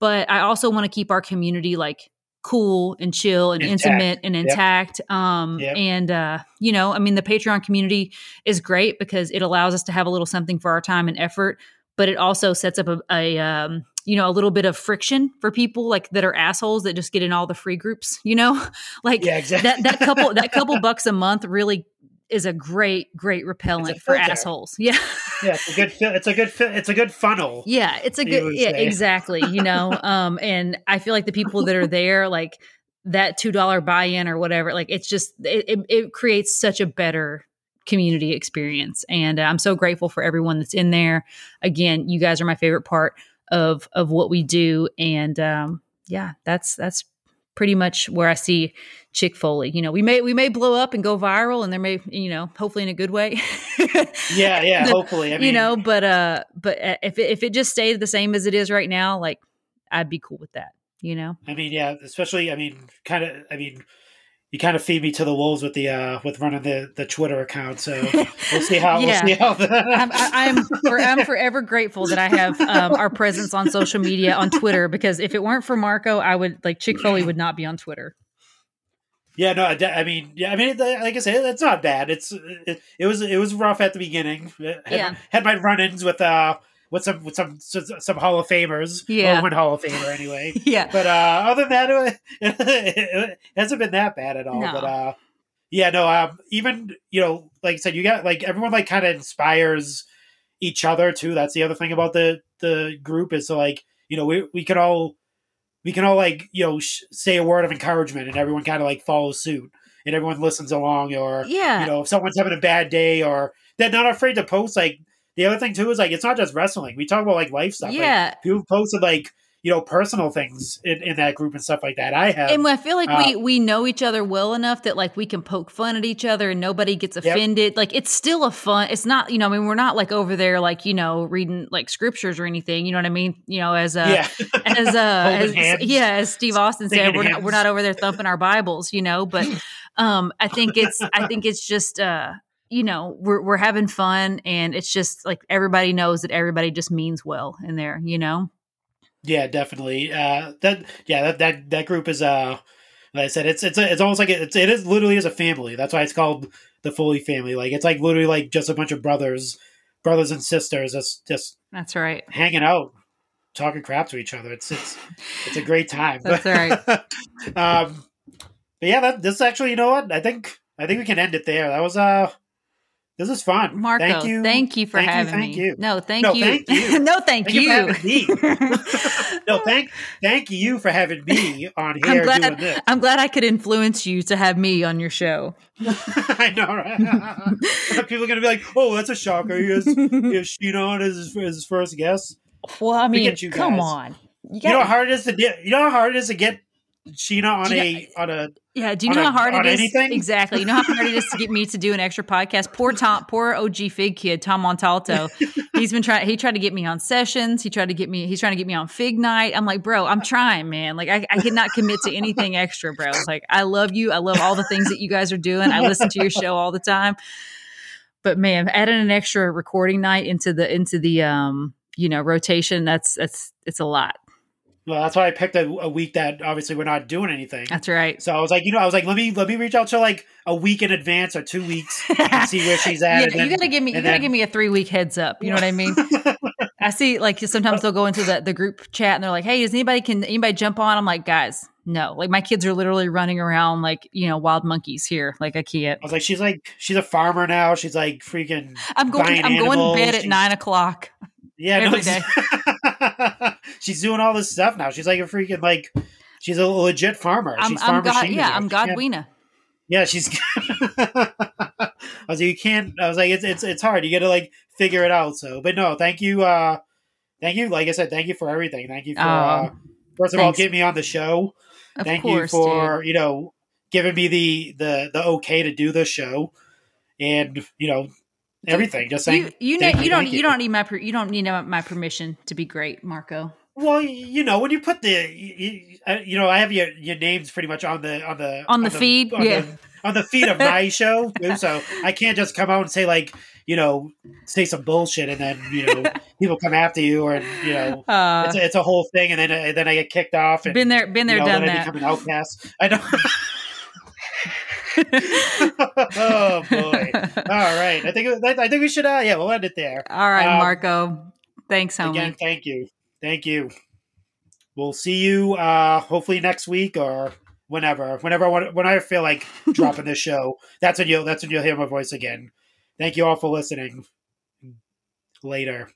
but i also want to keep our community like cool and chill and Intact. intimate and Yep. intact um Yep. and uh you know i mean the patreon community is great because it allows us to have a little something for our time and effort but it also sets up a, a um, you know a little bit of friction for people like that are assholes that just get in all the free groups you know like yeah, exactly. that that couple that couple bucks a month really is a great great repellent for assholes yeah yeah, it's a good. It's a good. It's a good funnel. yeah it's a good yeah say. exactly you know um and i feel like the people that are there like that two dollar buy-in or whatever like it's just it, it, it creates such a better community experience and uh, i'm so grateful for everyone that's in there again you guys are my favorite part of of what we do and um yeah that's that's pretty much where I see Chick Foley. You know, we may we may blow up and go viral, and there may you know hopefully in a good way. yeah, yeah, hopefully. I mean, you know, but uh, but uh, if it, if it just stayed the same as it is right now, like I'd be cool with that. You know, I mean, yeah, especially I mean, kind of, I mean you kind of feed me to the wolves with the uh with running the the Twitter account. So we'll see how yeah. we'll see how. The- I'm, I'm, for, I'm forever grateful that I have um, our presence on social media on Twitter because if it weren't for Marco, I would like Chick Foley would not be on Twitter. Yeah, no, I mean, yeah, I mean, like I said, it's not bad. It's it, it was it was rough at the beginning. Had, yeah, had my run-ins with uh with some with some some Hall of Famers. Yeah, one Hall of Famer anyway. yeah, but uh, other than that, it, it, hasn't been that bad at all. No. But uh, yeah, no, um, even you know, like I said, you got like everyone like kind of inspires each other too. That's the other thing about the the group is so like you know we we can all we can all like you know sh- say a word of encouragement and everyone kind of like follows suit and everyone listens along or yeah you know if someone's having a bad day or they're not afraid to post like the other thing too is like it's not just wrestling. We talk about like life stuff. Yeah, like, people posted like you know personal things in, in that group and stuff like that. I have, and I feel like uh, we we know each other well enough that like we can poke fun at each other and nobody gets offended. Yep. Like it's still a fun. It's not you know I mean we're not like over there like you know reading like scriptures or anything. You know what I mean? You know as a yeah. as uh as, yeah as Steve Austin said we're not, we're not over there thumping our Bibles. You know, but um I think it's I think it's just uh you know we're we're having fun and it's just like everybody knows that everybody just means well in there you know? Yeah definitely. Uh that yeah that that, that group is uh like i said it's it's it's almost like it's it is literally as a family. That's why it's called the foley family. Like it's like literally like just a bunch of brothers brothers and sisters just just that's right. hanging out talking crap to each other. It's it's it's a great time. That's right. Um but yeah that this actually you know what? I think i think we can end it there. That was uh this is fun. Marco, thank you. Thank you for thank having you, thank me. You. No, thank no, you. Thank you. no, thank, thank you. you no, thank thank you for having me on here I'm glad, doing this. I'm glad I could influence you to have me on your show. I know, right? People are gonna be like, "Oh, that's a shocker." He has, he has Sheena on as his, his first guest. Well, I mean, come on. You, you know how hard it is to get. You know how hard it is to get Sheena on a on a yeah. Do you know how hard it is? Anything? Exactly. You know how hard it is to get me to do an extra podcast. Poor Tom, poor OG Fig kid, Tom Montalto. he's been trying. He tried to get me on sessions. He tried to get me. He's trying to get me on Fig Night. I'm like, bro, I'm trying, man. Like, I, I cannot commit to anything extra, bro. It's like, I love you. I love all the things that you guys are doing. I listen to your show all the time. But man, adding an extra recording night into the into the um you know rotation that's that's it's a lot well, that's why I picked a, a, week that obviously we're not doing anything. That's right. So I was like, you know, I was like, let me let me reach out to like a week in advance or two weeks and see where she's at. yeah, then, you gotta give me you gotta give me a three week heads up. You know what I mean? I see like sometimes they'll go into the, the group chat and they're like, Hey, does anybody can anybody jump on? I'm like, guys, no. Like my kids are literally running around like, you know, wild monkeys here. Like I can't. I was like, she's like she's a farmer now. She's like freaking I'm going I'm animals. going to bed at she's, nine o'clock. Yeah, every no, day. she's doing all this stuff now. She's like a freaking like she's a legit farmer. I'm, she's I'm farmer God, yeah, I'm Godwina. Yeah, she's. I was like, you can't. I was like, it's it's it's hard. You got to like figure it out. So, but no, thank you. uh Thank you. Like I said, thank you for everything. Thank you for uh, um, first of thanks. all getting me on the show. Of thank course, you for dude. you know giving me the the the okay to do this show, and you know everything. Just saying, you you, know, you, you don't you. you don't need my per, you don't need my permission to be great, Marco. Well, you know when you put the you, you know I have your your names pretty much on the on the on the feed, on yeah. The, on the feed of my show, too, so I can't just come out and say like you know say some bullshit and then you know people come after you or you know uh, it's, a, it's a whole thing and then and then I get kicked off. And, been there, been there, you know, done that. I become an outcast. I don't know. oh boy! All right, I think I think we should. Uh, yeah, we'll end it there. All right, Um, Marco. Thanks, homie. Again, thank you, thank you. We'll see you uh, hopefully next week or whenever, whenever I want, when I feel like dropping this show. That's when you'll that's when you'll hear my voice again. Thank you all for listening. Later.